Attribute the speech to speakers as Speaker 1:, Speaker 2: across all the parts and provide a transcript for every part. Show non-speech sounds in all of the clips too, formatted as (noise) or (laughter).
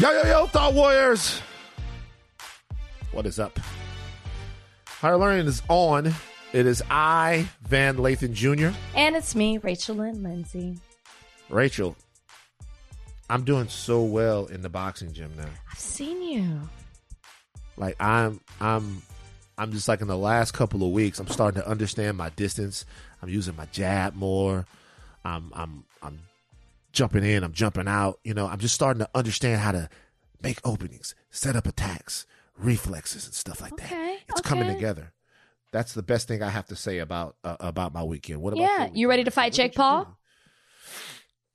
Speaker 1: Yo, yo, yo, Thought Warriors. What is up? Higher Learning is on. It is I, Van Lathan Jr.
Speaker 2: And it's me, Rachel and Lindsay.
Speaker 1: Rachel, I'm doing so well in the boxing gym now.
Speaker 2: I've seen you.
Speaker 1: Like I'm I'm I'm just like in the last couple of weeks, I'm starting to understand my distance. I'm using my jab more. I'm I'm I'm jumping in, I'm jumping out. You know, I'm just starting to understand how to make openings, set up attacks, reflexes and stuff like
Speaker 2: Okay,
Speaker 1: that. It's coming together. That's the best thing I have to say about uh, about my weekend. What about
Speaker 2: Yeah,
Speaker 1: your
Speaker 2: you ready to fight
Speaker 1: What
Speaker 2: Jake Paul?
Speaker 1: do?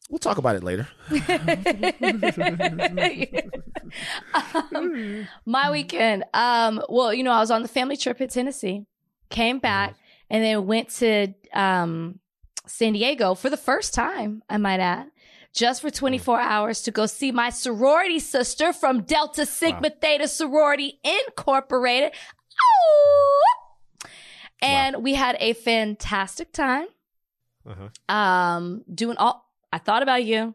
Speaker 1: We'll talk about it later. (laughs) (laughs)
Speaker 2: Um, my weekend. Um, well, you know, I was on the family trip in Tennessee, came back, and then went to um, San Diego for the first time, I might add, just for 24 hours to go see my sorority sister from Delta Sigma Theta Sorority Incorporated. Oh! And we had a fantastic time.
Speaker 1: Uh-huh.
Speaker 2: Um, doing all. I thought about you.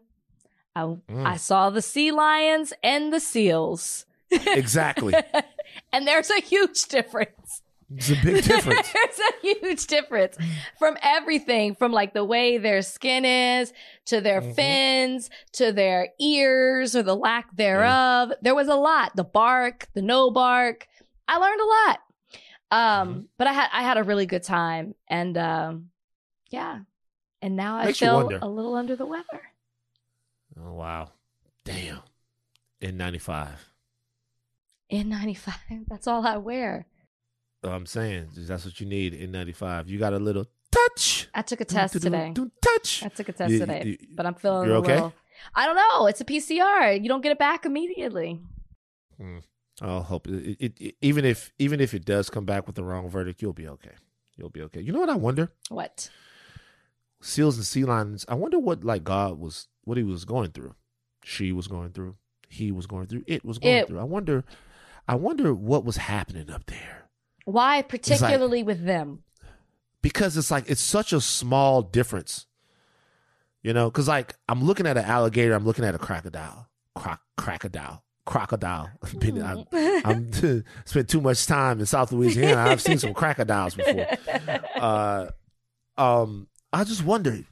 Speaker 2: I,
Speaker 1: Mm.
Speaker 2: I saw the sea lions and the seals. (laughs)
Speaker 1: Exactly.
Speaker 2: and there's a huge difference.
Speaker 1: It's a big (laughs) difference.
Speaker 2: there's a huge difference from everything from like the way their skin is to their
Speaker 1: Mhm.
Speaker 2: fins to their ears or the lack thereof. There was a lot. The bark, the no bark. I learned a lot. Um,
Speaker 1: Mhm.
Speaker 2: but I had I had a really good time and um yeah. And now I
Speaker 1: Makes you
Speaker 2: feel a little under the weather.
Speaker 1: Oh wow. Damn. In
Speaker 2: ninety five. In ninety five. That's all I wear.
Speaker 1: I'm saying that's what you need in '95. You got a little touch.
Speaker 2: I took a test today.
Speaker 1: Touch.
Speaker 2: I took a test
Speaker 1: You-
Speaker 2: today,
Speaker 1: you-
Speaker 2: but I'm feeling
Speaker 1: you're
Speaker 2: a
Speaker 1: okay?
Speaker 2: little. I don't know. It's a PCR. You don't get it back immediately. Hmm.
Speaker 1: I'll hope it, it, it- even if even if it does come back with the wrong verdict, you'll be okay. You'll be okay. You know what I wonder?
Speaker 2: What?
Speaker 1: Seals and sea lions. I wonder what like God was what he was going through. She was going through. He was going through. It was going
Speaker 2: It-
Speaker 1: through. I wonder. I wonder what was happening up there.
Speaker 2: Why, particularly with them?
Speaker 1: because it's like it's such a small difference. You know because like i'm looking at an alligator i'm looking at a crocodile Croc, crocodile crocodile. (laughs) Been- I, i'm (laughs) spent too much time in south louisiana. I've seen some (laughs) crocodiles before. Uh um i just wondered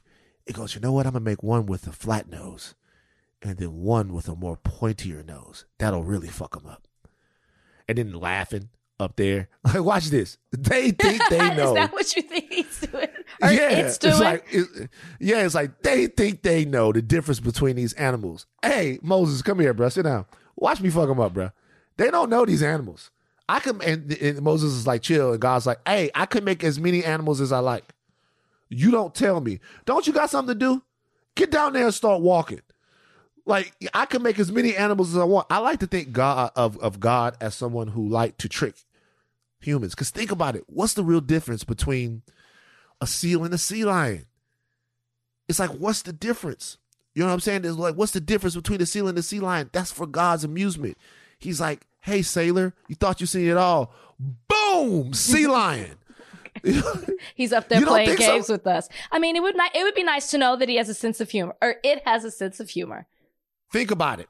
Speaker 1: it goes you know what? I'm gonna make one with a flat nose and then one with a more pointier nose. That'll really fuck them up. And then laughing up there (laughs) like watch this they think they (laughs) know
Speaker 2: Is that what you think he's doing? (laughs) Or
Speaker 1: yeah,
Speaker 2: it's doing?
Speaker 1: like it, yeah, it's like they think they know the difference between these animals. Hey, Moses, come here, bro. Sit down. Watch me fuck them up, bro. They don't know these animals. I can, and, and Moses is like, chill, and God's like, hey, I can make as many animals as I like. You don't tell me. Don't you got something to do? Get down there and start walking. Like I can make as many animals as I want. I like to think God of of God as someone who like to trick humans. Because think about it. What's the real difference between a seal and a sea lion? It's like, what's the difference? You know what I'm saying? It's like, what's the difference between a seal and a sea lion? That's for God's amusement. He's like, hey, sailor, you thought you seen it all. Boom, sea (laughs) lion. (laughs)
Speaker 2: He's up there
Speaker 1: You
Speaker 2: playing
Speaker 1: think so?
Speaker 2: games with us. I mean, it would ni- it would be nice to know that he has a sense of humor, or it has a sense of humor.
Speaker 1: Think about it.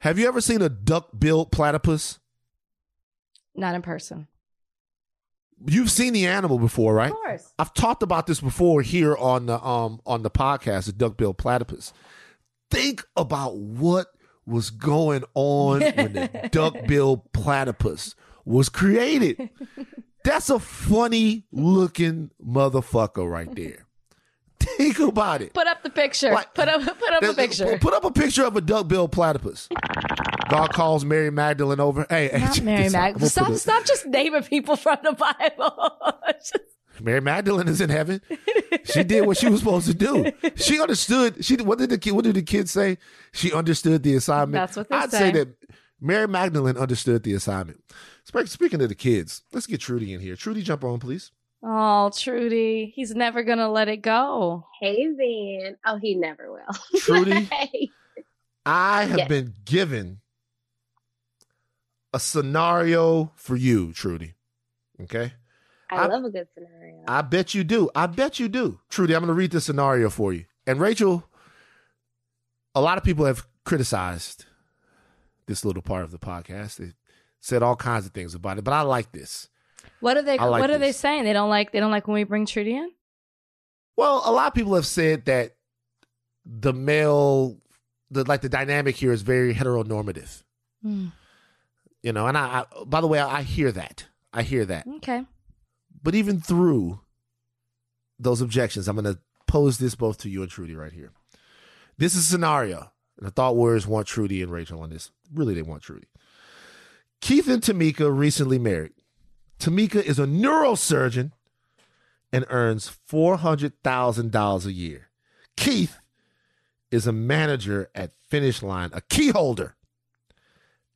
Speaker 1: Have you ever seen a duck-billed platypus?
Speaker 2: Not in person,
Speaker 1: You've seen the animal before, right?
Speaker 2: of course.
Speaker 1: I've talked about this before here on the um on the podcast, the duck-billed platypus. Think about what was going on when the (laughs) duck-billed platypus was created. (laughs) That's a funny looking motherfucker right there. Think about it.
Speaker 2: Put up the picture.
Speaker 1: Like-
Speaker 2: put up put up a picture.
Speaker 1: Put up a picture of a duck-billed platypus. God calls Mary Magdalene over. Hey, hey,
Speaker 2: Not
Speaker 1: check (laughs)
Speaker 2: Mary
Speaker 1: this out. I'm
Speaker 2: Magdalene. Stop, stop just naming people from the Bible. (laughs)
Speaker 1: Mary Magdalene is in heaven. She did what she was supposed to do. She understood. She what did the kid? What did the kids say? She understood the assignment.
Speaker 2: That's what they
Speaker 1: I'd
Speaker 2: say.
Speaker 1: say that Mary Magdalene understood the assignment. Speaking of the kids, let's get Trudy in here. Trudy, jump on, please.
Speaker 2: oh, Trudy, he's never gonna let it go.
Speaker 3: Hey, Van. Oh, he never will. (laughs)
Speaker 1: Trudy?
Speaker 3: Hey.
Speaker 1: I have
Speaker 3: Yes.
Speaker 1: been given a scenario for you, Trudy. Okay.
Speaker 3: I,
Speaker 1: I-
Speaker 3: love a good scenario.
Speaker 1: I bet you do. I bet you do. Trudy, I'm going to read the scenario for you. And Rachel, a lot of people have criticized this little part of the podcast. They said all kinds of things about it, but I like this.
Speaker 2: What are they?
Speaker 1: Like
Speaker 2: what are they saying? They don't like. They don't like when we bring Trudy in.
Speaker 1: Well, a lot of people have said that the male, the like the dynamic here is very heteronormative.
Speaker 2: Hmm.
Speaker 1: You know, and I, I by the way, I hear that. I hear that.
Speaker 2: Okay.
Speaker 1: But even through those objections, I'm going to pose this both to you and Trudy right here. This is a scenario, and the thought warriors want Trudy and Rachel on this. Really, they want Trudy. Keith and Tamika recently married. Tamika is a neurosurgeon and earns $400,000 a year. Keith is a manager at Finish Line, a key holder,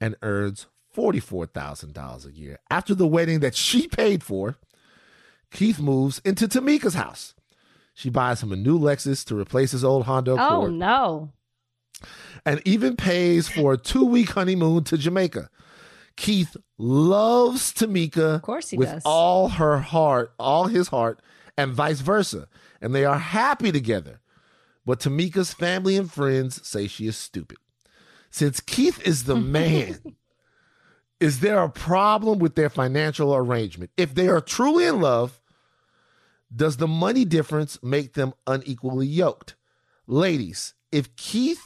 Speaker 1: and earns $44,000 a year. After the wedding that she paid for, Keith moves into Tamika's house. She buys him a new Lexus to replace his old Honda
Speaker 2: Oh no.
Speaker 1: and even pays for a two week honeymoon to Jamaica. Keith loves Tamika
Speaker 2: Of course he
Speaker 1: with
Speaker 2: does.
Speaker 1: all her heart, all his heart, and vice versa. And they are happy together. But Tamika's family and friends say she is stupid. Since Keith is the (laughs) man, is there a problem with their financial arrangement? If they are truly in love, does the money difference make them unequally yoked? Ladies, if Keith,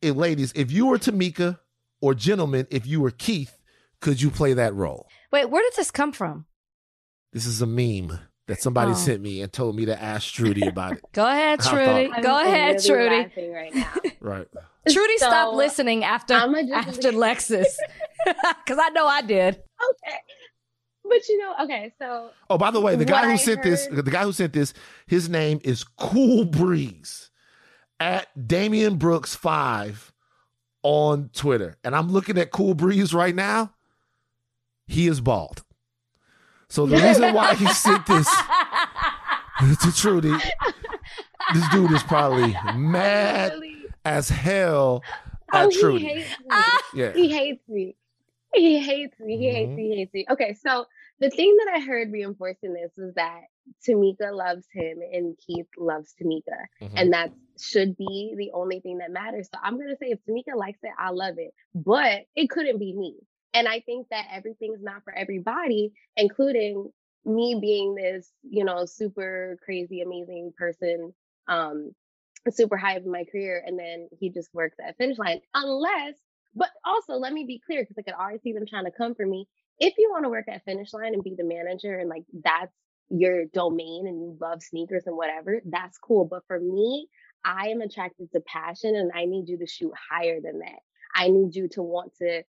Speaker 1: if ladies, if you were Tamika, or gentlemen, if you were Keith, could you play that role?
Speaker 2: Wait, where did this come from?
Speaker 1: This is a meme that somebody
Speaker 2: Oh.
Speaker 1: sent me and told me to ask Trudy about it. (laughs)
Speaker 2: Go ahead,
Speaker 1: I thought-
Speaker 2: Trudy.
Speaker 3: I'm
Speaker 2: Go ahead,
Speaker 3: really
Speaker 2: Trudy.
Speaker 3: right now. (laughs)
Speaker 1: Right.
Speaker 2: Trudy
Speaker 3: So,
Speaker 2: stopped listening after
Speaker 3: I'ma
Speaker 2: after (laughs) Lexus, because I know I did.
Speaker 3: Okay. But you know, okay, so
Speaker 1: Oh, by the way, the guy who
Speaker 3: I
Speaker 1: sent this, the guy who sent this, his name is Cool Breeze at Damian Brooks five on Twitter, and I'm looking at Cool Breeze right now. He is bald. So the reason why he sent this (laughs) to Trudy, this dude is probably mad
Speaker 3: really,
Speaker 1: as hell at
Speaker 3: oh, he
Speaker 1: Trudy.
Speaker 3: hates me.
Speaker 2: Ah!
Speaker 1: Yeah. (laughs)
Speaker 3: He hates me. He hates me. He hates
Speaker 1: Mhm.
Speaker 3: me. He hates me. Okay, so the thing that I heard reinforcing this was that Tamika loves him and Keith loves Tamika.
Speaker 1: Mhm.
Speaker 3: and that should be the only thing that matters. So I'm gonna say if Tamika likes it, I love it, but it couldn't be me. And I think that everything's not for everybody, including me being this, you know, super crazy, amazing person, um, super high in my career, and then he just works at finish line. Unless, but also let me be clear because I could already see them trying to come for me. If you want to work at finish line and be the manager and like that's your domain and you love sneakers and whatever, that's cool. But for me, I am attracted to passion and I need you to shoot higher than that. I need you to want to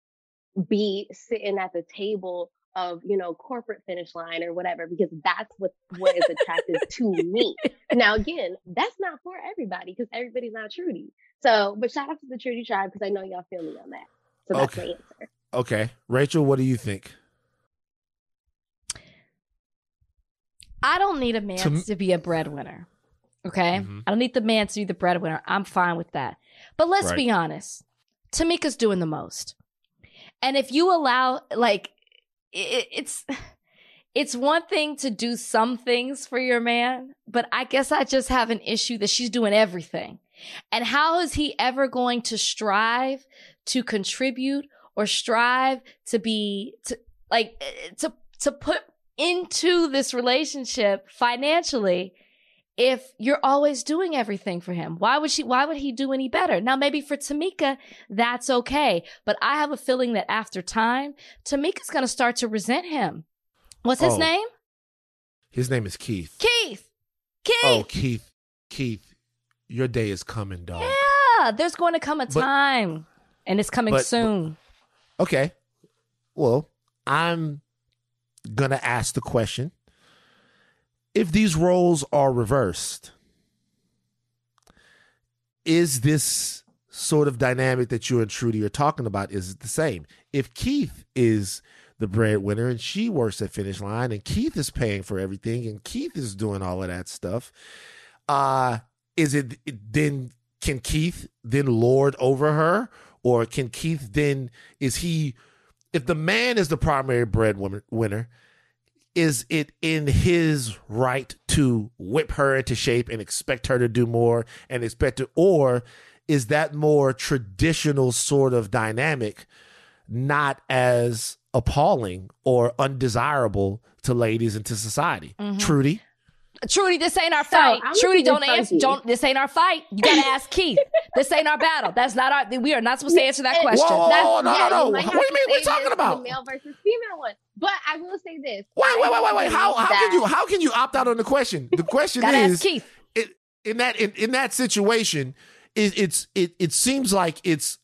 Speaker 3: be sitting at the table of, you know, corporate finish line or whatever, because that's what, what is attractive to me. Now, again, that's not for everybody because everybody's not Trudy. So, but shout out to the Trudy tribe because I know y'all feel me on that. So that's
Speaker 1: Okay.
Speaker 3: my answer.
Speaker 1: Okay, Rachel, what do you think?
Speaker 2: I don't need a man
Speaker 1: To
Speaker 2: to, be a breadwinner. Okay?
Speaker 1: Mhm.
Speaker 2: I don't need the man to be the breadwinner. I'm fine with that. But let's
Speaker 1: Right.
Speaker 2: be honest. Tamika's doing the most. And if you allow like it, it's it's one thing to do some things for your man, but I guess I just have an issue that she's doing everything. And how is he ever going to strive to contribute or strive to be to like eh, to to put into this relationship financially if you're always doing everything for him why would she why would he do any better now maybe for tamika that's okay but i have a feeling that after time tamika's going to start to resent him what's his
Speaker 1: Oh.
Speaker 2: name
Speaker 1: His name is Keith.
Speaker 2: keith oh, keith
Speaker 1: Oh, Keith, Keith, your day is coming, dog.
Speaker 2: yeah there's going to come a
Speaker 1: But-
Speaker 2: time and it's coming
Speaker 1: but-
Speaker 2: soon
Speaker 1: Okay. Well, I'm going to ask the question if these roles are reversed, is this sort of dynamic that you and Trudy are talking about is it the same? If Keith is the breadwinner and she works at Finish Line and Keith is paying for everything and Keith is doing all of that stuff, uh is it then can Keith then lord over her or can Keith then is he if the man is the primary breadwinner winner is it in his right to whip her into shape and expect her to do more and expect to or is that more traditional sort of dynamic not as appalling or undesirable to ladies and to society.
Speaker 2: Mhm.
Speaker 1: Trudy.
Speaker 2: Trudy, this ain't our fight.
Speaker 3: I'm
Speaker 2: Trudy, don't answer. Don't. This ain't our fight. You gotta ask Keith. this ain't our battle. That's not our. We are not supposed to answer that question.
Speaker 1: Whoa, whoa,
Speaker 3: That's-
Speaker 1: whoa, no,
Speaker 3: yeah,
Speaker 1: no, no. What do you mean we're talking about?
Speaker 3: the male versus female one? But I will say this.
Speaker 1: Wait, wait, wait, wait, wait. How how can you how can you opt out on the question? The question is
Speaker 2: Keith.
Speaker 1: it, in that in, in that situation, it, it's it it seems like it's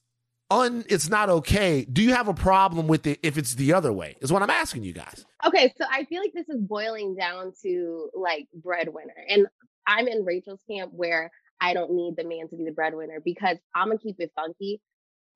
Speaker 1: un it's not okay. Do you have a problem with it if it's the other way? Is what I'm asking you guys.
Speaker 3: Okay, so I feel like this is boiling down to like breadwinner. And I'm in Rachel's camp where I don't need the man to be the breadwinner because I'm gonna keep it funky.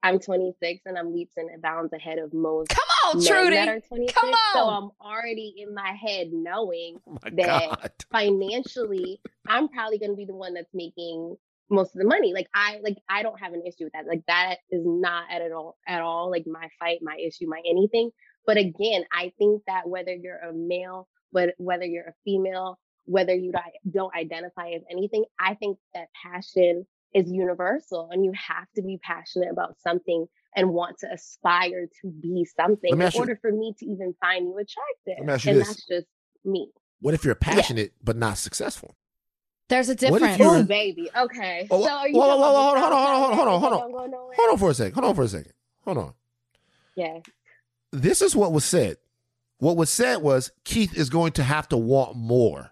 Speaker 3: I'm 26 and I'm leaps and bounds ahead of most
Speaker 2: Come on, Trudy.
Speaker 3: that are 26.
Speaker 2: Come
Speaker 3: So
Speaker 2: on.
Speaker 3: I'm already in my head knowing
Speaker 1: Oh my
Speaker 3: That-
Speaker 1: god.
Speaker 3: financially, I'm probably gonna be the one that's making most of the money. Like I like I don't have an issue with that. Like that is not at all at all like my fight, my issue, my anything. But again, I think that whether you're a male, but whether you're a female, whether you don't identify as anything, I think that passion is universal and you have to be passionate about something and want to aspire to be something in
Speaker 1: ask you-
Speaker 3: order for me to even find you attractive.
Speaker 1: Let me ask you
Speaker 3: and
Speaker 1: this.
Speaker 3: that's just me.
Speaker 1: What if you're passionate but not successful?
Speaker 2: There's a
Speaker 1: What
Speaker 2: difference.
Speaker 3: Oh, baby. Okay.
Speaker 1: Oh,
Speaker 3: so are you
Speaker 1: whoa,
Speaker 3: talking
Speaker 1: whoa, whoa, hold on, hold on, hold on, hold on, hold on.
Speaker 3: Don't go nowhere?
Speaker 1: Hold on for a second. Hold on for a second. Hold on.
Speaker 3: Yeah.
Speaker 1: This is what was said. What was said was Keith is going to have to want more.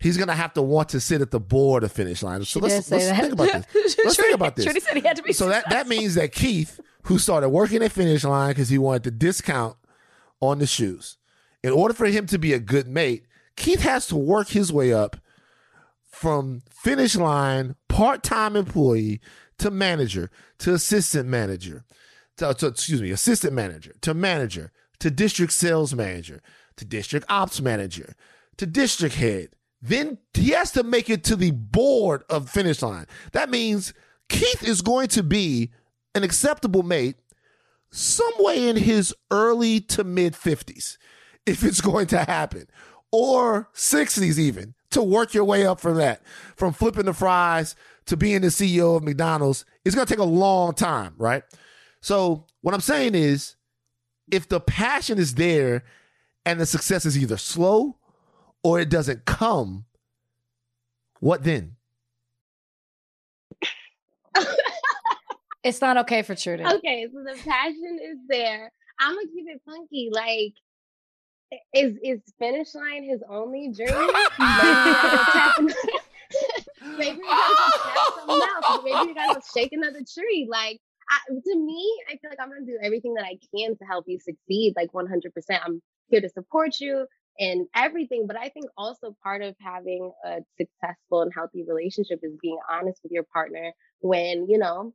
Speaker 1: He's going to have to want to sit at the board of finish line.
Speaker 2: She
Speaker 1: let's,
Speaker 2: did say
Speaker 1: let's
Speaker 2: that.
Speaker 1: think about this. (laughs) Let's think about this.
Speaker 2: Trudy said he had to be.
Speaker 1: So that, that means that Keith, who started working at finish line because he wanted the discount on the shoes, in order for him to be a good mate, Keith has to work his way up from finish line part-time employee to manager to assistant manager to, to- excuse me assistant manager to manager to district sales manager to district ops manager to district head. Then he has to make it to the board of finish line. That means keith is going to be an acceptable mate somewhere in his early to mid 50s if it's (laughs) going to happen or 60s even to work your way up from that from flipping the fries to being the ceo of mcdonald's it's going to take a long time right so what i'm saying is if the passion is there and the success is either slow or it doesn't come what then (laughs)
Speaker 2: it's not okay for Trudy.
Speaker 3: Okay, so the passion is there. I'm gonna keep it funky. Like, is is finish line his only journey? (laughs) (laughs) (laughs) Maybe we gotta Maybe we gotta something else. Maybe we gotta shake another tree. Like, I, to me, I feel like I'm gonna do everything that I can to help you succeed. Like 100%. I'm here to support you and everything. But I think also part of having a successful and healthy relationship is being honest with your partner when you know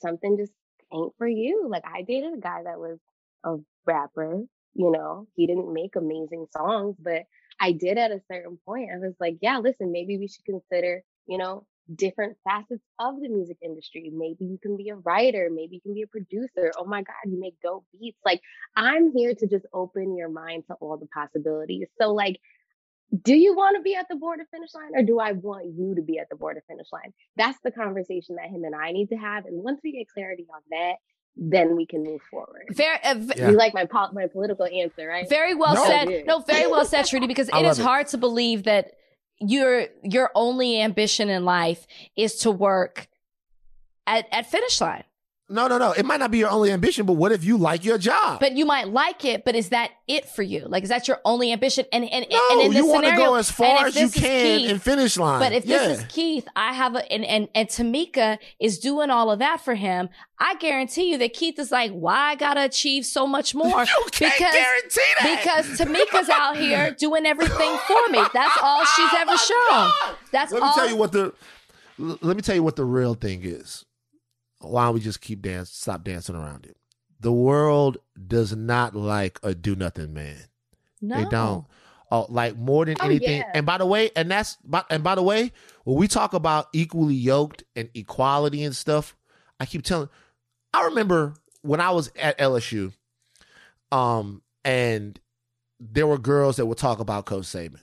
Speaker 3: something just ain't for you. Like I dated a guy that was a rapper, you know, he didn't make amazing songs, but I did at a certain point. I was like, yeah, listen, maybe we should consider, you know, different facets of the music industry. Maybe you can be a writer, maybe you can be a producer. Oh my God, you make dope beats. Like I'm here to just open your mind to all the possibilities. So like do you want to be at the border finish line or do I want you to be at the border finish line? That's the conversation that him and I need to have. And once we get clarity on that, then we can move forward.
Speaker 2: Very, uh, v-
Speaker 1: Yeah.
Speaker 3: You like my pol- my political answer, right?
Speaker 2: very well
Speaker 1: No.
Speaker 2: said. No, very well said, Trudy. Because it is
Speaker 1: it.
Speaker 2: hard to believe that your your only ambition in life is to work at at finish line.
Speaker 1: No no no it might not be your only ambition but what if you like your job
Speaker 2: But you might like it, but is that it for you? Like, is that your only ambition? And and,
Speaker 1: no,
Speaker 2: and in this
Speaker 1: you want to go as far as you can
Speaker 2: Keith-
Speaker 1: in finish line.
Speaker 2: But if
Speaker 1: yeah.
Speaker 2: this is Keith, I have a and, and and Tamika is doing all of that for him. I guarantee you that Keith is like, why I gotta achieve so much more? (laughs)
Speaker 1: you can't
Speaker 2: because-
Speaker 1: guarantee that
Speaker 2: because Tamika's out here (laughs) doing everything for me. That's all she's (laughs)
Speaker 1: Oh
Speaker 2: ever
Speaker 1: my
Speaker 2: shown.
Speaker 1: God.
Speaker 2: That's
Speaker 1: Let me
Speaker 2: all.
Speaker 1: tell you what the let me tell you what the real thing is. Why don't we just keep dance stop dancing around it? The world does not like a do nothing man.
Speaker 2: no.
Speaker 1: They don't. Oh, like more than
Speaker 3: Oh,
Speaker 1: anything.
Speaker 3: yeah.
Speaker 1: And by the way, and that's by- and by the way, when we talk about equally yoked and equality and stuff, I keep telling. I remember when I was at LSU, um, and there were girls that would talk about Coach Saban.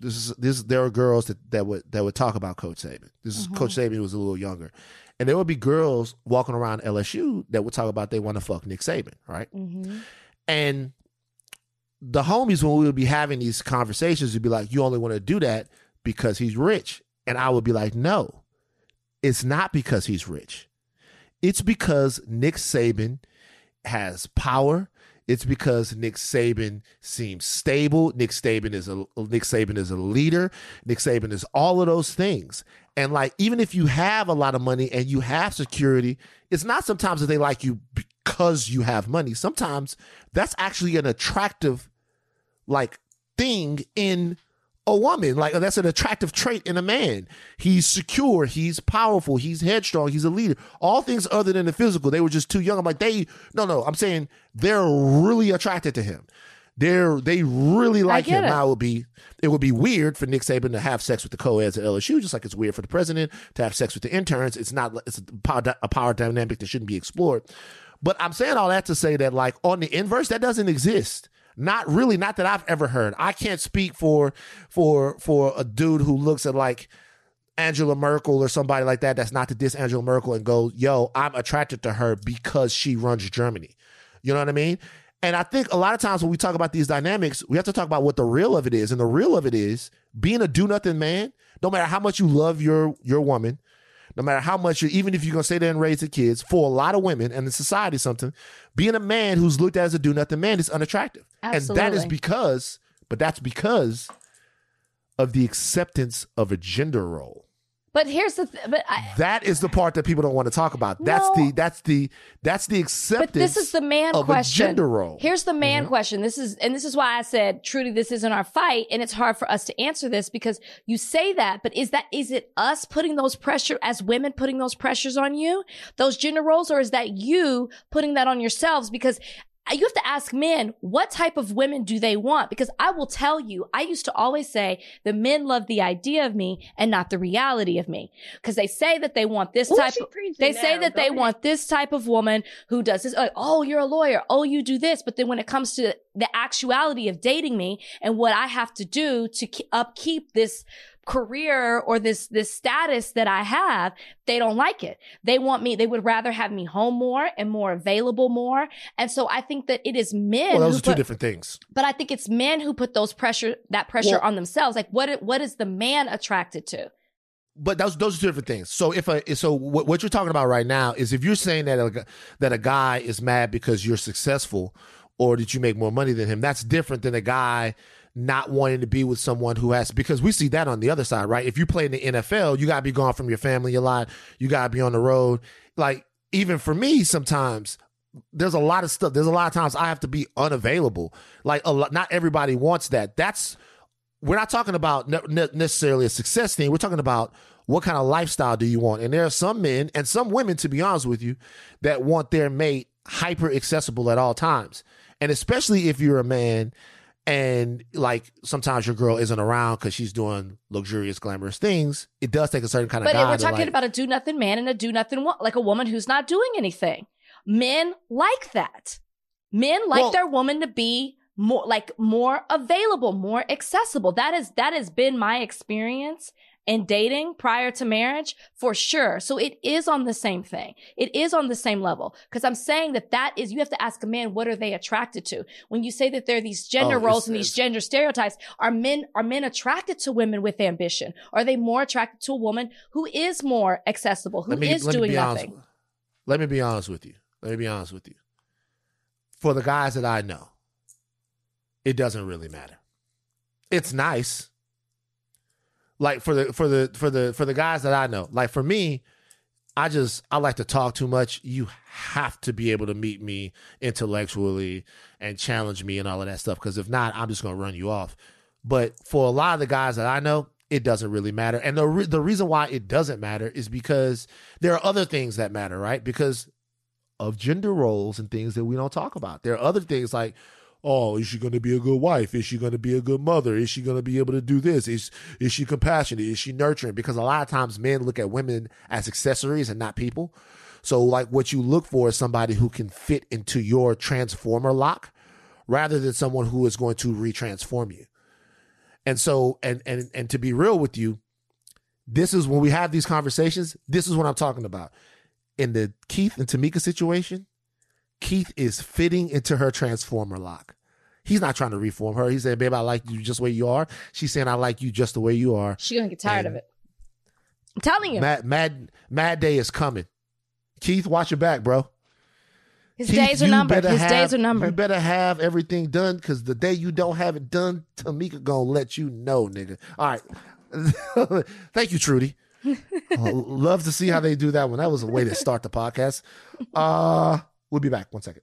Speaker 1: this is this. There are girls that that would that would talk about Coach Saban. This is
Speaker 2: Mhm.
Speaker 1: Coach Saban was a little younger, and there would be girls walking around LSU that would talk about they want to fuck Nick Saban, right?
Speaker 2: Mm-hmm.
Speaker 1: And the homies, when we would be having these conversations, would be like, "You only want to do that because he's rich," and I would be like, "No, it's not because he's rich. It's because Nick Saban has power." It's because Nick Saban seems stable. Nick Saban is a Nick Saban is a leader. Nick Saban is all of those things. And like even if you have a lot of money and you have security, it's not sometimes that they like you because you have money. Sometimes that's actually an attractive like thing in a woman. Like that's an attractive trait in a man. He's secure, he's powerful, he's headstrong, he's a leader. All things other than the physical. They were just too young. I'm like, they no, no, I'm saying they're really attracted to him. They're they really like him.
Speaker 2: it.
Speaker 1: Now it would be it would be weird for Nick Saban to have sex with the co-eds at LSU, just like it's weird for the president to have sex with the interns. It's not it's a power, a power dynamic that shouldn't be explored. But I'm saying all that to say that like on the inverse, that doesn't exist. Not really, not that I've ever heard. I can't speak for for for a dude who looks at like Angela Merkel or somebody like that that's not to diss Angela Merkel and go, yo, I'm attracted to her because she runs Germany. You know what I mean? And I think a lot of times when we talk about these dynamics, we have to talk about what the real of it is. And the real of it is being a do nothing man, no matter how much you love your your woman, no matter how much you even if you're gonna stay there and raise the kids, for a lot of women and in society something, being a man who's looked at as a do nothing man is unattractive. Absolutely. And that is because, but that's because of the acceptance of a gender role.
Speaker 2: But here's the th- but I,
Speaker 1: That is the part that people don't want to talk about. That's
Speaker 2: No.
Speaker 1: the that's the that's the acceptance.
Speaker 2: but this is the man
Speaker 1: of
Speaker 2: question.
Speaker 1: a gender role.
Speaker 2: Here's the man
Speaker 1: Mhm.
Speaker 2: question. This is, and this is why I said, Trudy, this isn't our fight. And it's hard for us to answer this because you say that, but is that, is it us putting those pressure as women putting those pressures on you, those gender roles, or is that you putting that on yourselves? Because you have to ask men, what type of women do they want? Because I will tell you, I used to always say the men love the idea of me and not the reality of me. Because they say that they want this type of, they say that
Speaker 3: Go
Speaker 2: they
Speaker 3: ahead.
Speaker 2: want this type of woman who does this. Like, oh, you're a lawyer. Oh, you do this. But then when it comes to the actuality of dating me and what I have to do to ke- upkeep this career or this this status that I have, they don't like it. They want me. They would rather have me home more and more available more. And so I think that it is men.
Speaker 1: well, those
Speaker 2: who
Speaker 1: are two
Speaker 2: put-
Speaker 1: different things.
Speaker 2: but I think it's men who put those pressure that pressure
Speaker 1: Well-
Speaker 2: on themselves. Like what what is the man attracted to?
Speaker 1: But those those are two different things. So if a so what, what you're talking about right now is if you're saying that a, that a guy is mad because you're successful or that you make more money than him, that's different than a guy not wanting to be with someone who has because we see that on the other side, right? If you play in the NFL, you gotta be gone from your family a lot. You gotta be on the road. Like even for me, sometimes there's a lot of stuff. There's a lot of times I have to be unavailable. Like a lot, not everybody wants that. That's we're not talking about ne- ne- necessarily a success thing. We're talking about what kind of lifestyle do you want. And there are some men and some women, to be honest with you, that want their mate hyper accessible at all times. And especially if you're a man and like sometimes your girl isn't around because she's doing luxurious, glamorous things, it does take a certain kind of
Speaker 2: But we're talking
Speaker 1: like-
Speaker 2: about a do nothing man and a do nothing wo- like a woman who's not doing anything. Men like that. Men like
Speaker 1: Well-
Speaker 2: their woman to be more like more available, more accessible. That is that has been my experience in dating prior to marriage for sure. So it is on the same thing. It is on the same level because I'm saying that that is you have to ask a man what are they attracted to. When you say that there are these gender
Speaker 1: Oh,
Speaker 2: roles and these gender stereotypes, are men are men attracted to women with ambition? Are they more attracted to a woman who is more accessible, who is doing nothing?
Speaker 1: let me be honest with you. Let me be honest with you. For the guys that I know, it doesn't really matter. It's nice. Like for the for the for the for the guys that I know, like for me, I just I like to talk too much. You have to be able to meet me intellectually and challenge me and all of that stuff. Because if not, I'm just gonna run you off. But for a lot of the guys that I know, it doesn't really matter. And the re- the reason why it doesn't matter is because there are other things that matter, right? Because of gender roles and things that we don't talk about. There are other things like, oh, is she going to be a good wife? Is she going to be a good mother? Is she going to be able to do this? Is is she compassionate? Is she nurturing? Because a lot of times men look at women as accessories and not people. So like what you look for is somebody who can fit into your transformer lock rather than someone who is going to retransform you. And so, and and and to be real with you, this is when we have these conversations. This is what I'm talking about. In the Keith and Tamika situation, Keith is fitting into her transformer lock. He's not trying to reform her. He said, "Babe, I like you just the way you are." She's saying, "I like you just the way you are."
Speaker 2: She's gonna get tired
Speaker 1: And-
Speaker 2: of it. I'm telling you,
Speaker 1: Mad, mad, mad day is coming. Keith, watch your back, bro.
Speaker 2: his
Speaker 1: Keith,
Speaker 2: days are numbered. His
Speaker 1: have-
Speaker 2: days are numbered.
Speaker 1: You better have everything done because the day you don't have it done, Tamika gonna let you know, nigga. All right. (laughs) Thank you, Trudy. (laughs) Uh, love to see how they do that one. That was a way to start the podcast. Uh, we'll be back. One second.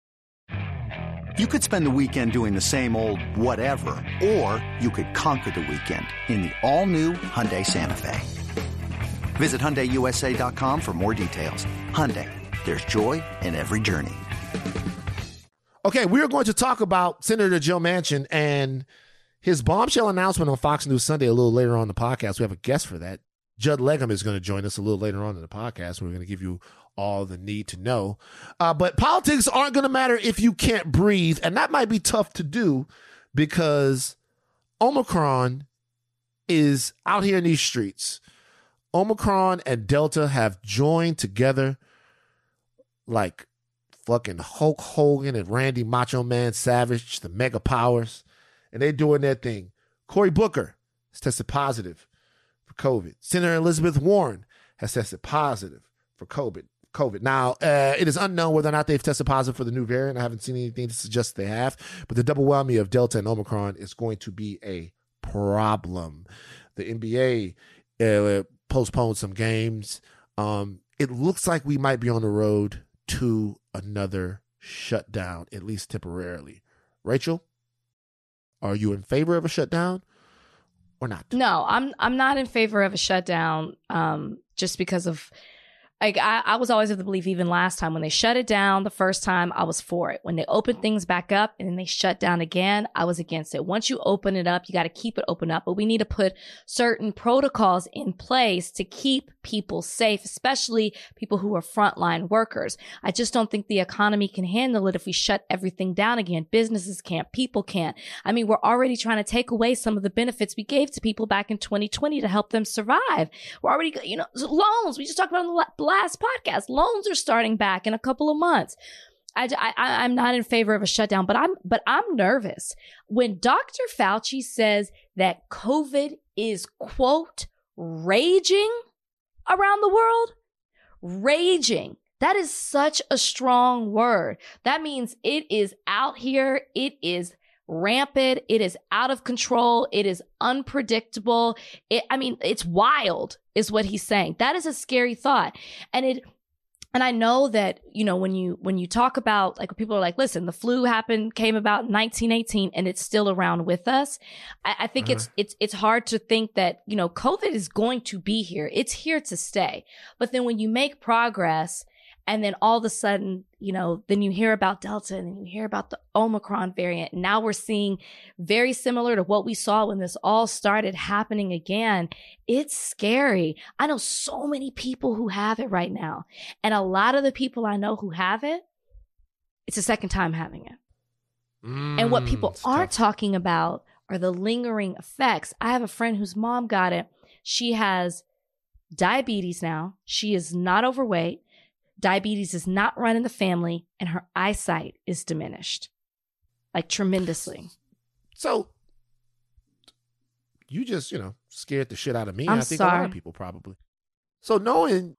Speaker 4: You could spend the weekend doing the same old whatever, or you could conquer the weekend in the all-new Hyundai Santa Fe. Visit HyundaiUSA.com for more details. Hyundai, there's joy in every journey.
Speaker 1: Okay, we are going to talk about Senator Joe Manchin and his bombshell announcement on Fox News Sunday a little later on the podcast. We have a guest for that. Judd Legum is going to join us a little later on in the podcast. We're going to give you all the need to know. Uh, but politics aren't going to matter if you can't breathe. And that might be tough to do because Omicron is out here in these streets. Omicron and Delta have joined together like fucking Hulk Hogan and Randy Macho Man Savage, the mega powers, and they're doing their thing. Cory Booker has tested positive for COVID. Senator Elizabeth Warren has tested positive for COVID. COVID. Now, uh, it is unknown whether or not they've tested positive for the new variant. I haven't seen anything to suggest they have, but the double whammy of Delta and Omicron is going to be a problem. The NBA uh, postponed some games. Um, it looks like we might be on the road to another shutdown, at least temporarily. Rachel, are you in favor of a shutdown or not?
Speaker 2: No, I'm I'm not in favor of a shutdown. Um, just because of like I, I was always of the belief even last time when they shut it down the first time I was for it. When they opened things back up and then they shut down again, I was against it. Once you open it up, you got to keep it open up. But we need to put certain protocols in place to keep people safe, especially people who are frontline workers. I just don't think the economy can handle it if we shut everything down again. Businesses can't, people can't. I mean, we're already trying to take away some of the benefits we gave to people back in 2020 to help them survive. We're already, you know, loans. We just talked about in the last podcast. Loans are starting back in a couple of months. I, I, I'm not in favor of a shutdown, but I'm, but I'm nervous when Dr. Fauci says that COVID is quote raging around the world. Raging. That is such a strong word. That means it is out here. It is rampant. It is out of control. It is unpredictable. It, I mean, it's wild is what he's saying. That is a scary thought. And it, and I know that, you know, when you, when you talk about like people are like, listen, the flu happened, came about in 1918 and it's still around with us. I, I think
Speaker 1: Uh-huh.
Speaker 2: it's, it's, it's hard to think that, you know, COVID is going to be here. It's here to stay. But then when you make progress and then all of a sudden, you know, then you hear about Delta and then you hear about the Omicron variant. Now we're seeing very similar to what we saw when this all started happening again. It's scary. I know so many people who have it right now. And a lot of the people I know who have it, it's the second time having it. And what people
Speaker 1: Mm,
Speaker 2: aren't
Speaker 1: tough.
Speaker 2: talking about are the lingering effects. I have a friend whose mom got it. She has diabetes now. She is not overweight. Diabetes is not run in the family, and her eyesight is diminished like tremendously.
Speaker 1: So you just, you know, scared the shit out of me.
Speaker 2: I'm
Speaker 1: I think a lot of people probably. So knowing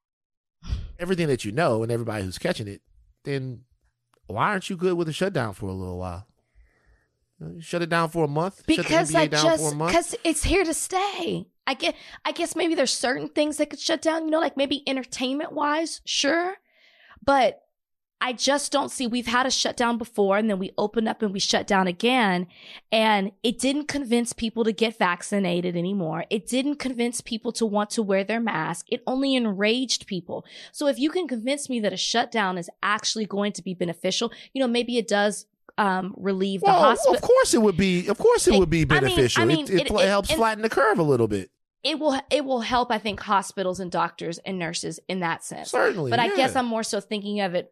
Speaker 1: everything that you know and everybody who's catching it, then why aren't you good with a shutdown for a little while? Uh, you Shut it down for a month.
Speaker 2: Because
Speaker 1: shut the NBA
Speaker 2: I
Speaker 1: down for
Speaker 2: just
Speaker 1: a month.
Speaker 2: because it's here to stay. I get I guess maybe there's certain things that could shut down, you know, like maybe entertainment wise, sure. But I just don't see. We've had a shutdown before, and then we opened up and we shut down again, and it didn't convince people to get vaccinated anymore. It didn't convince people to want to wear their mask. It only enraged people. So if you can convince me that a shutdown is actually going to be beneficial, you know, maybe it does um, relieve the hospital.
Speaker 1: of course it would be. Of course it
Speaker 2: It-
Speaker 1: would be
Speaker 2: I mean-
Speaker 1: beneficial.
Speaker 2: I mean,
Speaker 1: it, it,
Speaker 2: it-
Speaker 1: helps flatten the curve a little bit.
Speaker 2: It will it will help i think hospitals and doctors and nurses in that sense
Speaker 1: Certainly,
Speaker 2: but i guess i'm more so thinking of it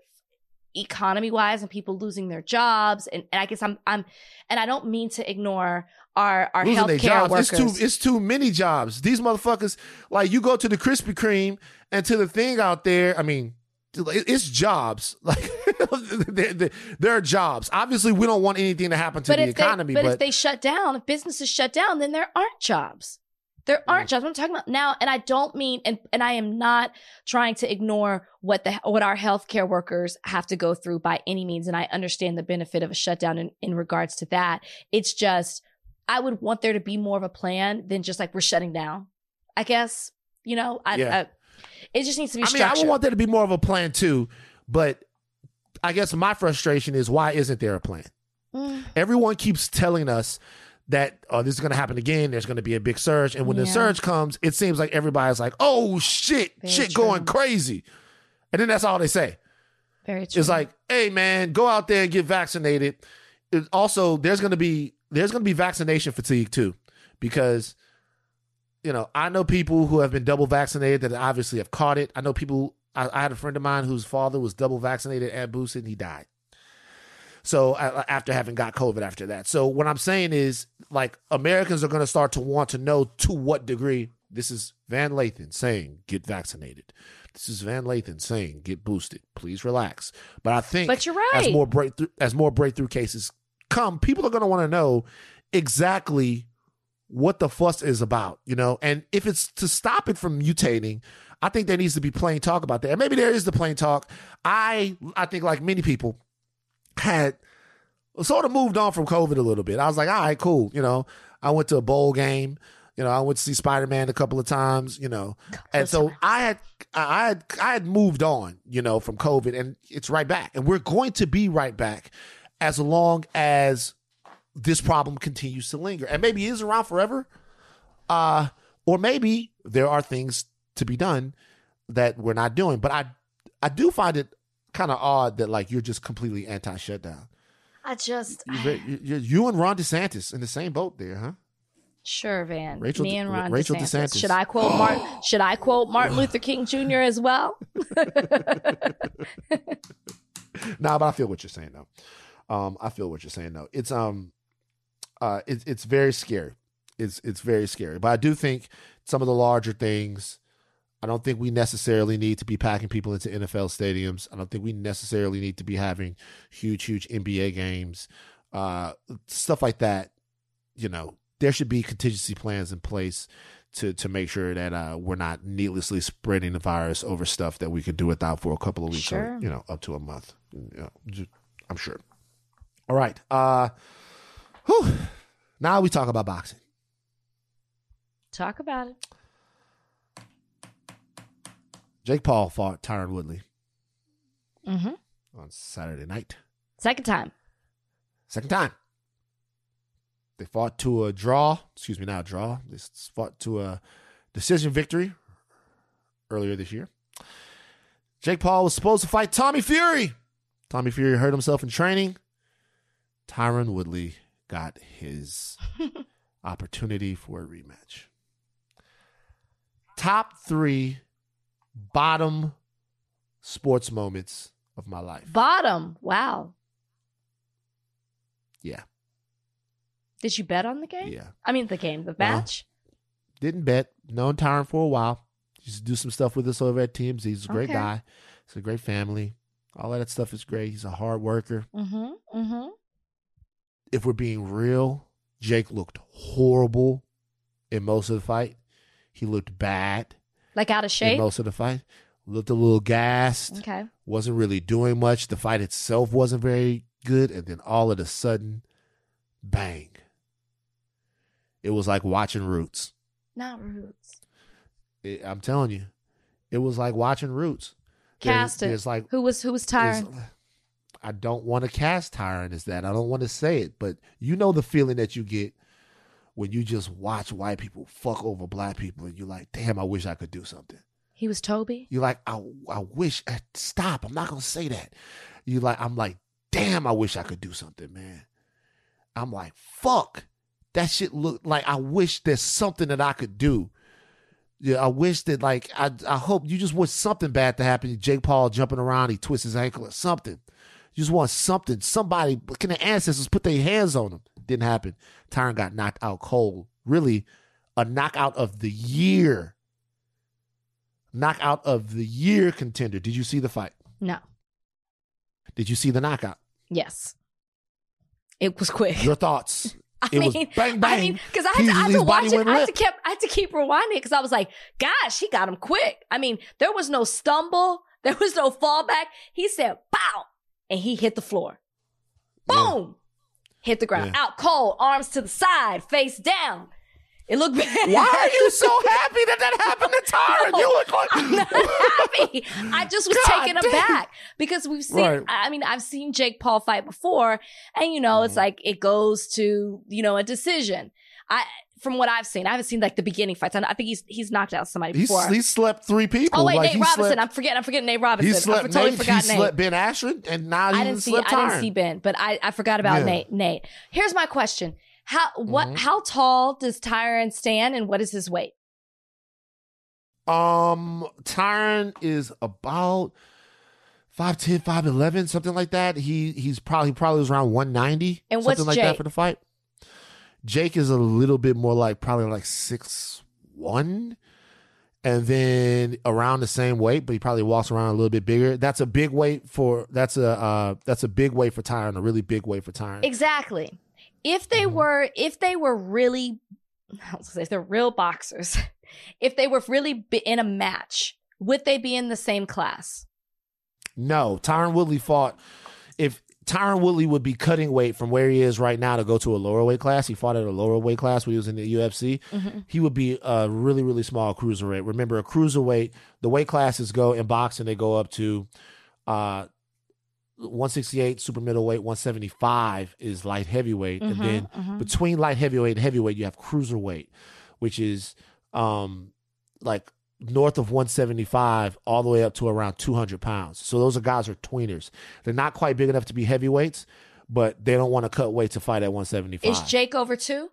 Speaker 2: economy wise and people losing their jobs and, and i guess i'm i'm and i don't mean to ignore our our
Speaker 1: losing their
Speaker 2: healthcare
Speaker 1: jobs.
Speaker 2: workers
Speaker 1: It's too it's too many jobs. These motherfuckers, like you go to the Krispy Kreme and to the thing out there. I mean, it's jobs. (laughs) Like there, there- there are jobs. Obviously, we don't want anything to happen to
Speaker 2: but
Speaker 1: the economy.
Speaker 2: they, but,
Speaker 1: but
Speaker 2: if they shut down if businesses shut down then there aren't jobs there aren't jobs i'm talking about now and i don't mean and, and i am not trying to ignore what the what our healthcare workers have to go through by any means and i understand the benefit of a shutdown in, in regards to that it's just i would want there to be more of a plan than just like we're shutting down i guess you know i,
Speaker 1: Yeah.
Speaker 2: I it just needs to be
Speaker 1: I mean, I would want there to be more of a plan too. But I guess my frustration is why isn't there a plan?
Speaker 2: Mm.
Speaker 1: Everyone keeps telling us that oh, this is going to happen again. There's going to be a big surge, and when the surge comes, it seems like everybody's like, "Oh shit,
Speaker 2: Very
Speaker 1: shit
Speaker 2: true.
Speaker 1: going crazy," and then that's all they say.
Speaker 2: very true
Speaker 1: It's like, "Hey man, go out there and get vaccinated." It also, there's going to be there's going to be vaccination fatigue too, because you know I know people who have been double vaccinated that obviously have caught it. I know people. I, I had a friend of mine whose father was double vaccinated and boosted, and he died. So uh, after having got COVID after that. So what I'm saying is like Americans are going to start to want to know to what degree this is Van Lathan saying get vaccinated. This is Van Lathan saying get boosted. Please relax. But I think
Speaker 2: But you're right.
Speaker 1: as more breakthrough as more breakthrough cases come, people are going to want to know exactly what the fuss is about, you know? And if it's to stop it from mutating, I think there needs to be plain talk about that. And maybe there is the plain talk. I I think like many people had sort of moved on from COVID a little bit. I was like, all right, cool. You know, I went to a bowl game. You know, I went to see Spider Man a couple of times. You know, and so I had, I had, I had moved on. You know, from COVID, and it's right back, and we're going to be right back as long as this problem continues to linger, and maybe it is around forever. Uh, or maybe there are things to be done that we're not doing. But I, I do find it kind of odd that like you're just completely anti-shutdown.
Speaker 2: i just
Speaker 1: You, you, you and Ron DeSantis in the same boat there, huh?
Speaker 2: Sure, Van.
Speaker 1: Rachel
Speaker 2: Me and Ron
Speaker 1: Rachel
Speaker 2: DeSantis.
Speaker 1: DeSantis.
Speaker 2: Should I quote Martin? (gasps) Should I quote Martin Luther King Jr. as well? (laughs)
Speaker 1: nah, but I feel what you're saying though. Um, I feel what you're saying though. It's um, uh, it's it's very scary. It's it's very scary. But I do think some of the larger things. I don't think we necessarily need to be packing people into NFL stadiums. I don't think we necessarily need to be having huge, huge NBA games, uh, stuff like that. You know, there should be contingency plans in place to to make sure that uh, we're not needlessly spreading the virus over stuff that we could do without for a couple of weeks
Speaker 2: Sure.
Speaker 1: or you know up to a month. You know, I'm sure. All right. Uh, whew. Now we talk about boxing.
Speaker 2: Talk about it.
Speaker 1: Jake Paul fought Tyron Woodley
Speaker 2: hmm
Speaker 1: on Saturday night.
Speaker 2: Second time.
Speaker 1: Second time. They fought to a draw. Excuse me, not a draw. They fought to a decision victory earlier this year. Jake Paul was supposed to fight Tommy Fury. Tommy Fury hurt himself in training. Tyron Woodley got his (laughs) opportunity for a rematch. Top three bottom sports moments of my life.
Speaker 2: Bottom. Wow.
Speaker 1: Yeah.
Speaker 2: Did you bet on the game?
Speaker 1: Yeah.
Speaker 2: I mean, the game, the
Speaker 1: Well,
Speaker 2: match.
Speaker 1: didn't bet. Known Tyron for a while. Used to do some stuff with us over at TMZ. He's a great
Speaker 2: Okay.
Speaker 1: guy. He's a great family. All of that stuff is great. He's a hard worker.
Speaker 2: mm-hmm. Mm-hmm.
Speaker 1: If we're being real, Jake looked horrible in most of the fight. He looked bad
Speaker 2: Like out of shape.
Speaker 1: most of the fight. Looked a little gassed.
Speaker 2: Okay.
Speaker 1: Wasn't really doing much. The fight itself wasn't very good. And then all of a sudden, bang. It was like watching Roots.
Speaker 2: Not roots.
Speaker 1: It- I'm telling you, it was like watching Roots. There's-
Speaker 2: Cast it.
Speaker 1: There's like
Speaker 2: Who was who was
Speaker 1: there's-
Speaker 2: Tyron?
Speaker 1: I don't want to cast Tyron as that. I don't want to say it, but you know the feeling that you get when you just watch white people fuck over black people and you're like, damn, I wish I could do something.
Speaker 2: He was Toby.
Speaker 1: You're like, I, I wish, eh, stop. I'm not going to say that. You like, I'm like, damn, I wish I could do something, man. I'm like, fuck. That shit look like I wish there's something that I could do. Yeah, I wish that like I I hope you just want something bad to happen. Jake Paul jumping around, he twists his ankle or something. You just want something. Somebody can the ancestors put their hands on him. Didn't happen. Tyron got knocked out cold. Really, a knockout of the year. Knockout of the year contender. Did you see the fight?
Speaker 2: No.
Speaker 1: Did you see the knockout?
Speaker 2: Yes. It was quick.
Speaker 1: Your thoughts? (laughs)
Speaker 2: I
Speaker 1: It
Speaker 2: mean,
Speaker 1: was bang, bang.
Speaker 2: I mean, because I had
Speaker 1: He-
Speaker 2: to, I had to watch it. I had to keep, I had to keep rewinding because I was like, "Gosh, he got him quick." I mean, there was no stumble, there was no fallback. He said, "Bow," and he hit the floor. Boom, hit the ground,
Speaker 1: Yeah.
Speaker 2: out cold, arms to the side, face down. It looked bad.
Speaker 1: Why are you so happy that that happened to Tyron? (laughs)
Speaker 2: No,
Speaker 1: you look like
Speaker 2: I'm not (laughs) happy. I just was
Speaker 1: God
Speaker 2: taken
Speaker 1: damn.
Speaker 2: aback because we've seen.
Speaker 1: Right.
Speaker 2: I mean, I've seen Jake Paul fight before, and you know, it's
Speaker 1: Mhm.
Speaker 2: like it goes to you know a decision. I from what I've seen, I haven't seen like the beginning fights. I I think he's he's knocked out somebody
Speaker 1: He's,
Speaker 2: before.
Speaker 1: he slept three people.
Speaker 2: oh wait,
Speaker 1: like
Speaker 2: Nate Robinson.
Speaker 1: Slept,
Speaker 2: I'm forgetting. I'm forgetting Nate
Speaker 1: he
Speaker 2: Robinson. I totally
Speaker 1: Nate.
Speaker 2: forgot
Speaker 1: he
Speaker 2: Nate.
Speaker 1: slept Ben Askren, and now
Speaker 2: I didn't see.
Speaker 1: slept
Speaker 2: I didn't see Ben, but I I forgot about
Speaker 1: Yeah.
Speaker 2: Nate. Nate. Here's my question: How what?
Speaker 1: Mhm.
Speaker 2: How tall does Tyron stand, and what is his weight?
Speaker 1: Um, Tyron is about 5'10", 5'11", something like that. He he's probably probably was around one ninety,
Speaker 2: And
Speaker 1: something
Speaker 2: what's
Speaker 1: like
Speaker 2: Jake?
Speaker 1: that for the fight. Jake is a little bit more like probably like six one, and then around the same weight, but he probably walks around a little bit bigger. That's a big weight for that's a uh that's a big weight for Tyron, a really big weight for Tyron.
Speaker 2: Exactly. If they
Speaker 1: Mhm.
Speaker 2: were, if they were really, (laughs) I was say, they're real boxers, (laughs) if they were really in a match, would they be in the same class?
Speaker 1: No, Tyron Woodley fought. If Tyron Woodley would be cutting weight from where he is right now to go to a lower weight class, he fought at a lower weight class when he was in the UFC.
Speaker 2: Mhm.
Speaker 1: He would be a really, really small cruiserweight. Remember, a cruiserweight, the weight classes go in boxing, they go up to uh, 168 super middleweight, 175 is light heavyweight, and
Speaker 2: Mhm,
Speaker 1: then
Speaker 2: mhm.
Speaker 1: between light heavyweight and heavyweight, you have cruiserweight, which is um like north of 175 all the way up to around 200 pounds. So those are guys are tweeners. They're not quite big enough to be heavyweights, but they don't want to cut weight to fight at 175.
Speaker 2: Is Jake over two?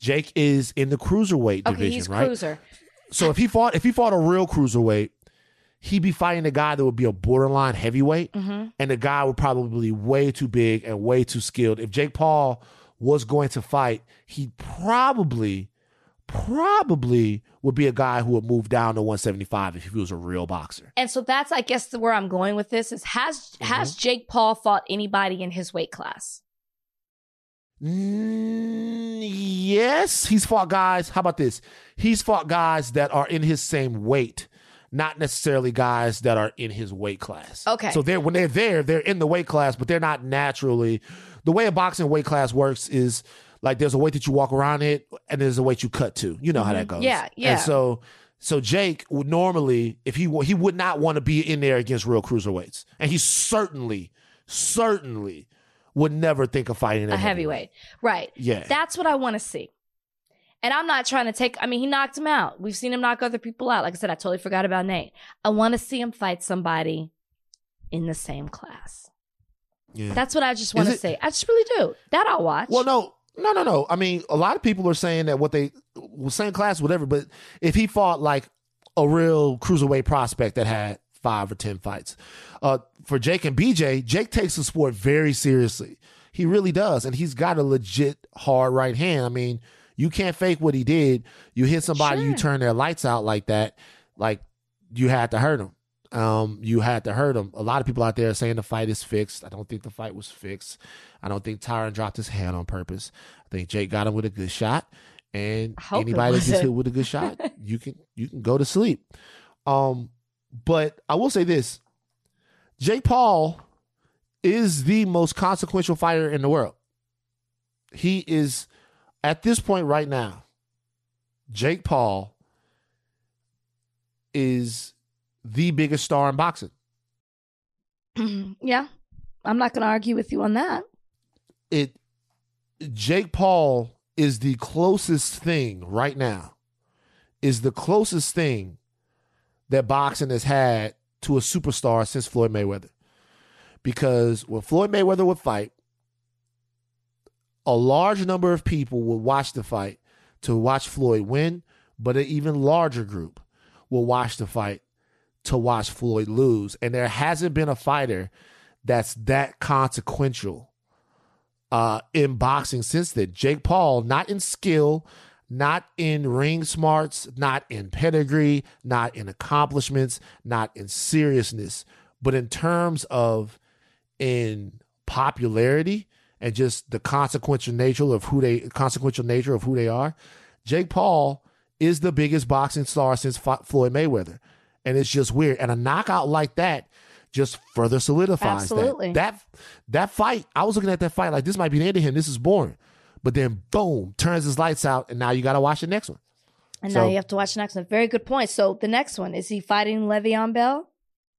Speaker 1: Jake is in the cruiserweight
Speaker 2: Okay,
Speaker 1: division,
Speaker 2: he's
Speaker 1: right?
Speaker 2: cruiser.
Speaker 1: So if he fought if he fought a real cruiserweight, he'd be fighting a guy that would be a borderline heavyweight,
Speaker 2: hmm
Speaker 1: and the guy would probably be way too big and way too skilled. If Jake Paul was going to fight, he'd probably, probably would be a guy who would move down to 175 if he was a real boxer.
Speaker 2: And so that's, I guess, where I'm going with this is has has Jake Paul fought anybody in his weight class?
Speaker 1: Mm, yes, he's fought guys. How about this? He's fought guys that are in his same weight, not necessarily guys that are in his weight class.
Speaker 2: Okay.
Speaker 1: So they're when they're there, they're in the weight class, but they're not naturally. The way a boxing weight class works is like there's a weight that you walk around it, and there's a weight you cut to. You know how that
Speaker 2: Mhm.
Speaker 1: goes.
Speaker 2: Yeah, yeah.
Speaker 1: And so. So Jake would normally, if he he would not want to be in there against real cruiserweights, and he certainly, certainly would never think of fighting
Speaker 2: A heavyweight. Right.
Speaker 1: Yeah,
Speaker 2: That's what I want to see. And I'm not trying to take, I mean, he knocked him out. We've seen him knock other people out. Like I said, I totally forgot about Nate. I want to see him fight somebody in the same class.
Speaker 1: yeah.
Speaker 2: That's what I just want to say. I just really do. That I'll watch.
Speaker 1: Well, no, no, no, no. I mean, a lot of people are saying that what they well, same class, whatever. But if he fought like a real cruiserweight prospect that had five or ten fights, uh, for Jake and BJ, Jake takes the sport very seriously. He really does, and he's got a legit hard right hand. I mean, you can't fake what he did. You hit somebody, you turn their lights out like that, like you had to hurt him. Um, you had to hurt him. A lot of people out there are saying the fight is fixed. I don't think the fight was fixed. I don't think Tyron dropped his hand on purpose. I think Jake got him with a good shot, and
Speaker 2: I hope it
Speaker 1: anybody that gets hit with a good shot, (laughs) you can you can go to sleep. Um, but I will say this: Jake Paul is the most consequential fighter in the world. He is at this point right now. Jake Paul is the biggest star in boxing. (clears throat)
Speaker 2: yeah. I'm not going to argue with you on that.
Speaker 1: It Jake Paul is the closest thing right now. Is the closest thing that boxing has had to a superstar since Floyd Mayweather. Because when Floyd Mayweather would fight, a large number of people would watch the fight to watch Floyd win, but an even larger group will watch the fight to watch Floyd lose. And there hasn't been a fighter that's that consequential uh, in boxing since then. Jake Paul, not in skill, not in ring smarts, not in pedigree, not in accomplishments, not in seriousness, but in terms of in popularity and just the consequential nature of who they consequential nature of who they are. Jake Paul is the biggest boxing star since Floyd Mayweather. And it's just weird. And a knockout like that just further solidifies
Speaker 2: Absolutely.
Speaker 1: that. That that fight, I was looking at that fight like this might be the end of him. This is boring. But then boom, turns his lights out, and now you gotta watch the next one.
Speaker 2: And
Speaker 1: So-
Speaker 2: now you have to watch the next one. Very good point. So the next one is he fighting Le'Veon Bell?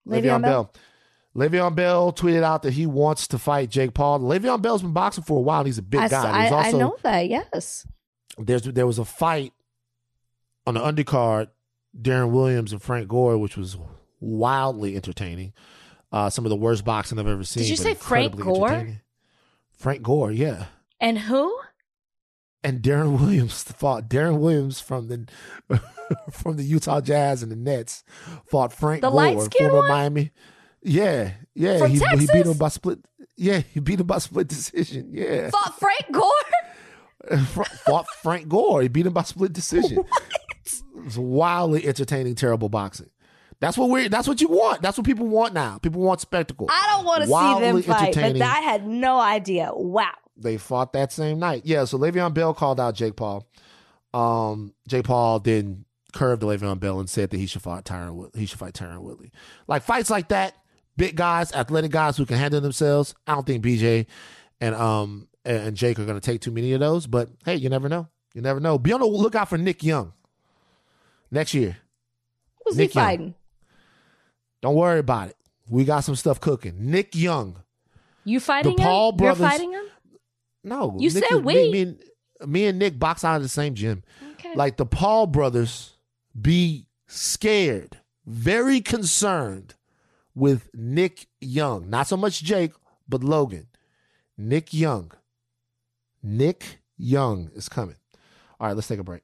Speaker 1: Le'Veon Bell. Le'Veon Bell tweeted out that he wants to fight Jake Paul. Le'Veon Bell's been boxing for a while. And he's a big
Speaker 2: I,
Speaker 1: guy.
Speaker 2: I, I
Speaker 1: also
Speaker 2: know that. Yes.
Speaker 1: there's there was a fight on the undercard, Deron Williams and Frank Gore, which was wildly entertaining. Uh, some of the worst boxing I've ever seen.
Speaker 2: Did
Speaker 1: you
Speaker 2: say Frank Gore?
Speaker 1: Frank Gore, yeah.
Speaker 2: And who?
Speaker 1: And Deron (laughs) Williams fought Deron Williams from the (laughs) from the Utah Jazz and the Nets fought Frank
Speaker 2: The
Speaker 1: Gore, former
Speaker 2: one?
Speaker 1: Miami. Yeah, yeah.
Speaker 2: From
Speaker 1: he, he beat him by split. Yeah, he beat him by split decision. Yeah,
Speaker 2: Fought Frank Gore? (laughs)
Speaker 1: Fought Frank Gore. He beat him by split decision. It was wildly entertaining, terrible boxing. That's what we. That's what you want. That's what people want now. People want spectacle.
Speaker 2: I don't want to see them fight, but. I had no idea. Wow.
Speaker 1: they fought that same night. Yeah, so Le'Veon Bell called out Jake Paul. Um, Jake Paul then curved Le'Veon Bell and said that he should fight Tyron. He should fight Tyron Woodley. Like fights like that, big guys, athletic guys who can handle themselves. I don't think BJ and um and and Jake are going to take too many of those. But hey, you never know. You never know. Be on the lookout for Nick Young next year.
Speaker 2: Who's
Speaker 1: Nick
Speaker 2: he
Speaker 1: Young.
Speaker 2: fighting?
Speaker 1: Don't worry about it. We got some stuff cooking. Nick Young.
Speaker 2: You fighting the
Speaker 1: Paul
Speaker 2: him?
Speaker 1: brothers-
Speaker 2: You're fighting him?
Speaker 1: No,
Speaker 2: You
Speaker 1: Nick
Speaker 2: said
Speaker 1: is-
Speaker 2: we.
Speaker 1: Me, me and, me and Nick box out of the same gym.
Speaker 2: Okay.
Speaker 1: like the Paul brothers be scared, very concerned with Nick Young. Not so much Jake, but Logan. Nick Young. Nick Young is coming. All right, let's take a break.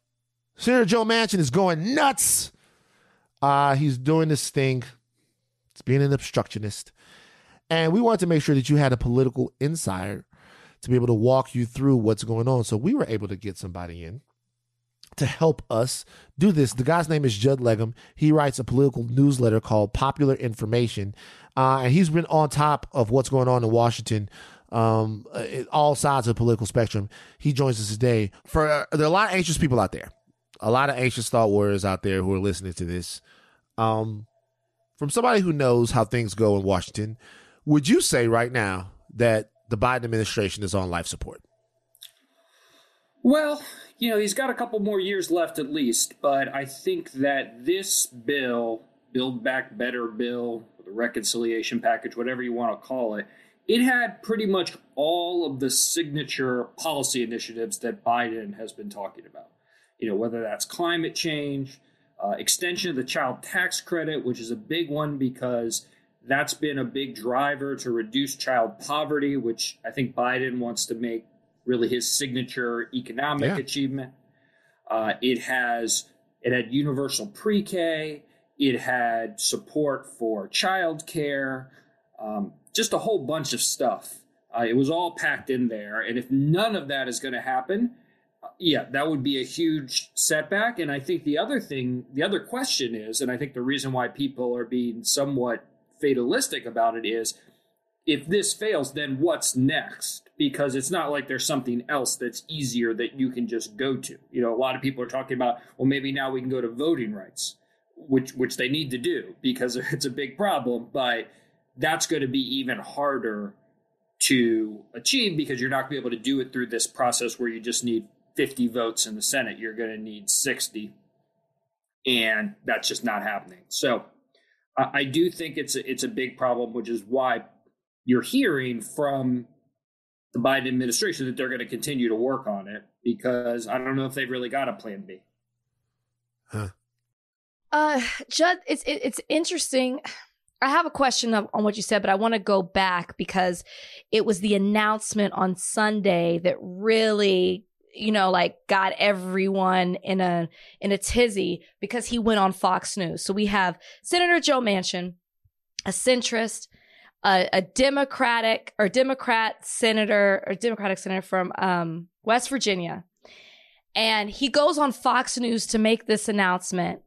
Speaker 1: Senator Joe Manchin is going nuts. Uh, he's doing this thing. It's being an obstructionist. And we wanted to make sure that you had a political insider to be able to walk you through what's going on. So we were able to get somebody in to help us do this. The guy's name is Judd Legum. He writes a political newsletter called Popular Information. Uh, and he's been on top of what's going on in Washington, um, all sides of the political spectrum. He joins us today. For uh, there are a lot of anxious people out there, a lot of anxious thought warriors out there who are listening to this. Um, from somebody who knows how things go in Washington, would you say right now that the Biden administration is on life support?
Speaker 5: Well, you know, he's got a couple more years left at least, but I think that this bill, Build Back Better bill, the reconciliation package, whatever you want to call it, it had pretty much all of the signature policy initiatives that Biden has been talking about. You know, whether that's climate change, uh, extension of the child tax credit, which is a big one because that's been a big driver to reduce child poverty, which I think Biden wants to make really his signature economic
Speaker 1: Yeah.
Speaker 5: achievement. Uh, it has it had universal pre-K. It had support for childcare, um, just a whole bunch of stuff. Uh, it was all packed in there, and if none of that is going to happen, yeah, that would be a huge setback. And I think the other thing, the other question is, and I think the reason why people are being somewhat fatalistic about it is if this fails, then what's next? Because it's not like there's something else that's easier that you can just go to. You know, a lot of people are talking about, well, maybe now we can go to voting rights, which which they need to do because (laughs) it's a big problem. But that's going to be even harder to achieve because you're not going to be able to do it through this process where you just need 50 votes in the Senate. You're going to need 60, and that's just not happening. So I do think it's a, it's a big problem, which is why you're hearing from the Biden administration that they're going to continue to work on it because I don't know if they've really got a plan B.
Speaker 1: Huh.
Speaker 2: Uh, Judd, it's it, it's interesting. I have a question on what you said, but I want to go back because it was the announcement on Sunday that really, you know, like got everyone in a in a tizzy because he went on Fox News. So we have Senator Joe Manchin, a centrist, a, a Democratic or Democrat senator or Democratic senator from um, West Virginia, and he goes on Fox News to make this announcement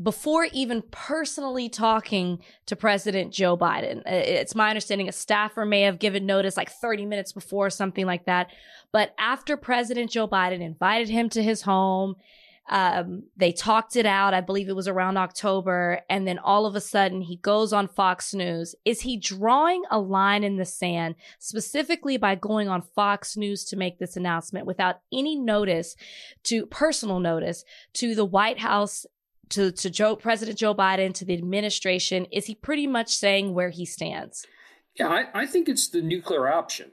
Speaker 2: before even personally talking to President Joe Biden. It's my understanding a staffer may have given notice like 30 minutes before, something like that. But after President Joe Biden invited him to his home, um, they talked it out. I believe it was around October. And then all of a sudden he goes on Fox News. Is he drawing a line in the sand specifically by going on Fox News to make this announcement without any notice to personal notice to the White House to to Joe President Joe Biden to the administration? Is he pretty much saying where he stands?
Speaker 5: Yeah, I, I think it's the nuclear option.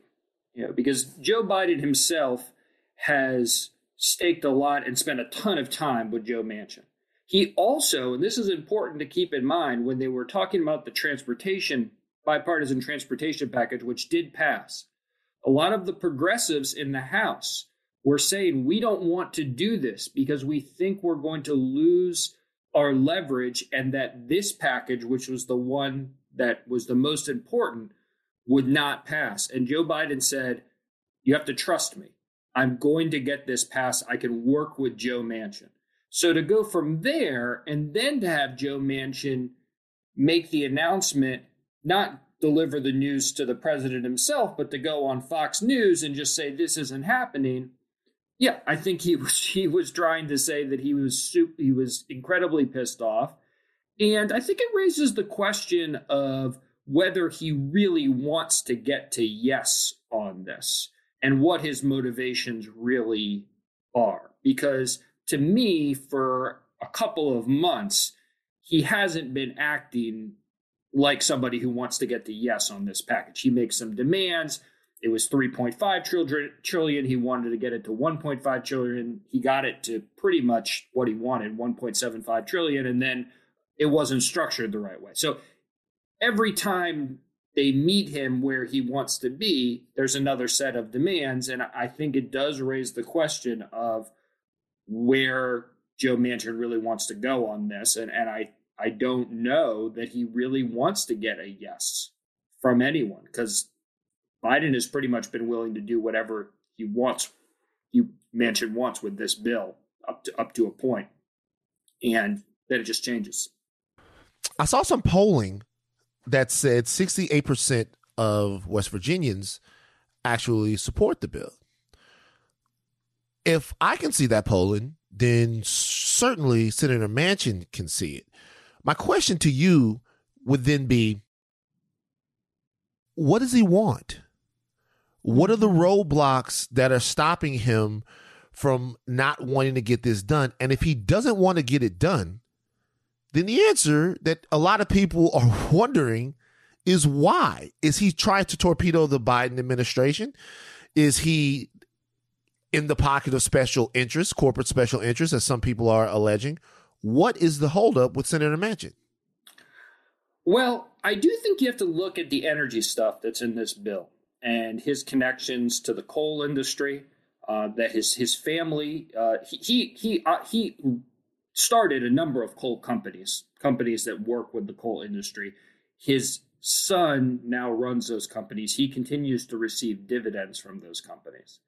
Speaker 5: You know, because Joe Biden himself has staked a lot and spent a ton of time with Joe Manchin. He also, and this is important to keep in mind when they were talking about the transportation bipartisan transportation package, which did pass. A lot of the progressives in the House were saying we don't want to do this because we think we're going to lose our leverage and that this package, which was the one that was the most important, would not pass. And Joe Biden said, You have to trust me. I'm going to get this passed. I can work with Joe Manchin. So to go from there and then to have Joe Manchin make the announcement, not deliver the news to the president himself, but to go on Fox News and just say this isn't happening, yeah, I think he (laughs) was he was trying to say that he was super, he was incredibly pissed off, and I think it raises the question of whether he really wants to get to yes on this and what his motivations really are. Because to me, for a couple of months, he hasn't been acting like somebody who wants to get to yes on this package. He makes some demands it was 3.5 trillion. He wanted to get it to 1.5 trillion. He got it to pretty much what he wanted, 1.75 trillion, and then it wasn't structured the right way. So every time they meet him where he wants to be, there's another set of demands. And I think it does raise the question of where Joe Manchin really wants to go on this. And, and I, I don't know that he really wants to get a yes from anyone because Biden has pretty much been willing to do whatever he wants, he Manchin wants with this bill up to up to a point, and then it just changes.
Speaker 1: I saw some polling that said 68% of West Virginians actually support the bill. If I can see that polling, then certainly Senator Manchin can see it. My question to you would then be what does he want? What are the mm-hmm. roadblocks that are stopping him from not wanting to get this done? And if he doesn't want to get it done, then the answer that a lot of people are (laughs) wondering is why? Is he trying to torpedo the Biden administration? Is he in the pocket of special interests, corporate special interests, as some people are alleging? What is the holdup with Senator Manchin?
Speaker 5: Well, I do think you have to look at the energy stuff that's in this bill and his connections to the coal industry. Uh, that his his family uh, he he he, uh, he started a number of coal companies, companies that work with the coal industry. His son now runs those companies. He continues to receive dividends from those companies.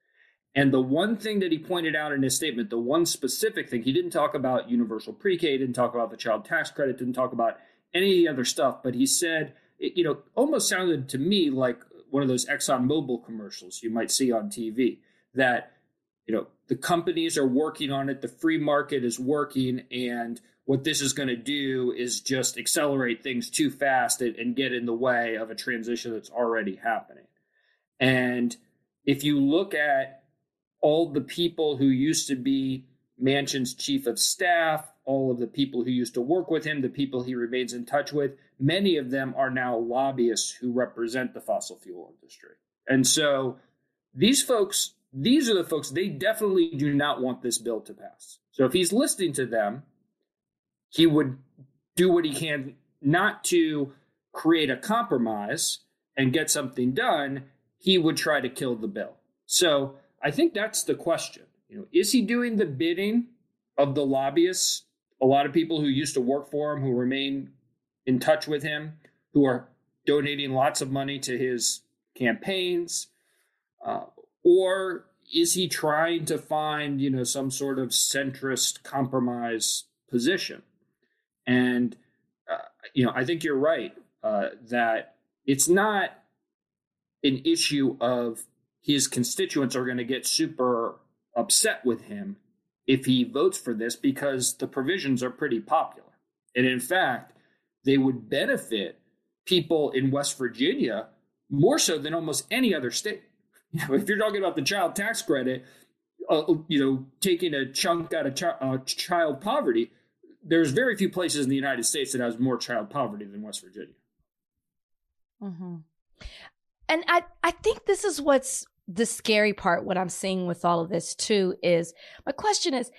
Speaker 5: And the one thing that he pointed out in his statement, the one specific thing, he didn't talk about universal pre K, didn't talk about the child tax credit, didn't talk about any other stuff, but he said it, you know, almost sounded to me like one of those ExxonMobil commercials you might see on TV that, you know, the companies are working on it, the free market is working, and what this is going to do is just accelerate things too fast and, and get in the way of a transition that's already happening. And if you look at all the people who used to be Manchin's chief of staff, all of the people who used to work with him, the people he remains in touch with, many of them are now lobbyists who represent the fossil fuel industry. And so these folks, these are the folks, they definitely do not want this bill to pass. So if he's listening to them, he would do what he can not to create a compromise and get something done. He would try to kill the bill. So I think that's the question. You know, is he doing the bidding of the lobbyists? A lot of people who used to work for him, who remain in touch with him, who are donating lots of money to his campaigns, uh, or is he trying to find, you know, some sort of centrist compromise position? And uh, you know, I think you're right uh, that it's not an issue of his constituents are going to get super upset with him if he votes for this because the provisions are pretty popular. And in fact, they would benefit people in West Virginia more so than almost any other state. (laughs) You know, if you're talking about the child tax credit, uh, you know, taking a chunk out of ch- uh, child poverty, there's very few places in the United States that has more child poverty than West Virginia.
Speaker 2: Mm-hmm. And I, I think this is what's the scary part, what I'm seeing with all of this too, is my question is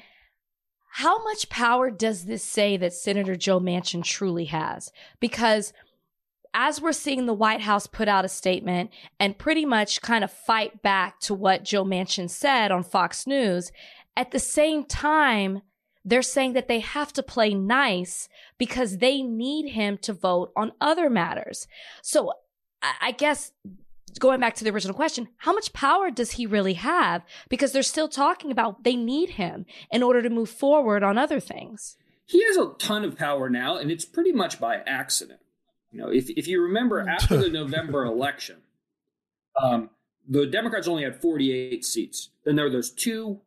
Speaker 2: how much power does this say that Senator Joe Manchin truly has? Because as we're seeing the White House put out a statement and pretty much kind of fight back to what Joe Manchin said on Fox News, at the same time, they're saying that they have to play nice because they need him to vote on other matters. So I guess going back to the original question, how much power does he really have? Because they're still talking about they need him in order to move forward on other things.
Speaker 5: He has a ton of power now, and it's pretty much by accident. You know, if, if you remember (laughs) after the November election, um, the Democrats only had 48 seats. Then there were those two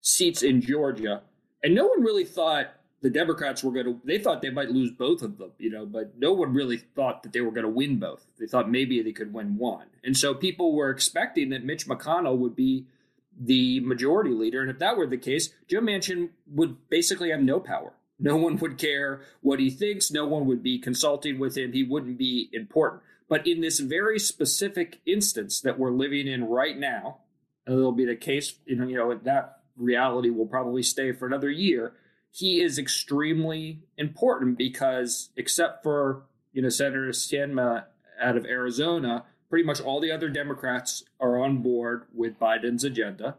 Speaker 5: seats in Georgia and no one really thought the Democrats were going to. They thought they might lose both of them, you know, but no one really thought that they were going to win both. They thought maybe they could win one, and so people were expecting that Mitch McConnell would be the majority leader, and if that were the case, Joe Manchin would basically have no power. No (laughs) one would care what he thinks. No one would be consulting with him. He wouldn't be important. But in this very specific instance that we're living in right now, it'll be the case, you know, you know, that reality will probably stay for another year. He is extremely important because, except for you know Senator Sinema out of Arizona, pretty much all the other Democrats are on board with Biden's agenda,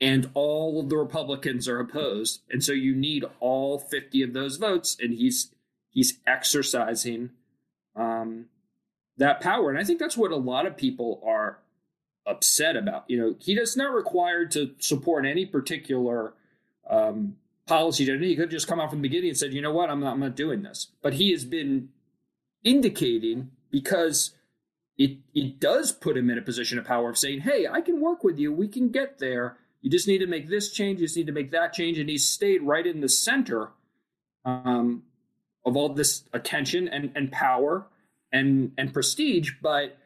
Speaker 5: and all of the Republicans are opposed. And so you need all fifty of those votes, and he's he's exercising um, that power. And I think that's what a lot of people are upset about. You know, he does not required to support any particular um, policy agenda. He could just come out from the beginning and said, you know what, I'm not, I'm not doing this. But he has been indicating because it it does put him in a position of power of saying, hey, I can work with you. We can get there. You just need to make this change. You just need to make that change. And he's stayed right in the center um, of all this attention and, and power and and prestige. But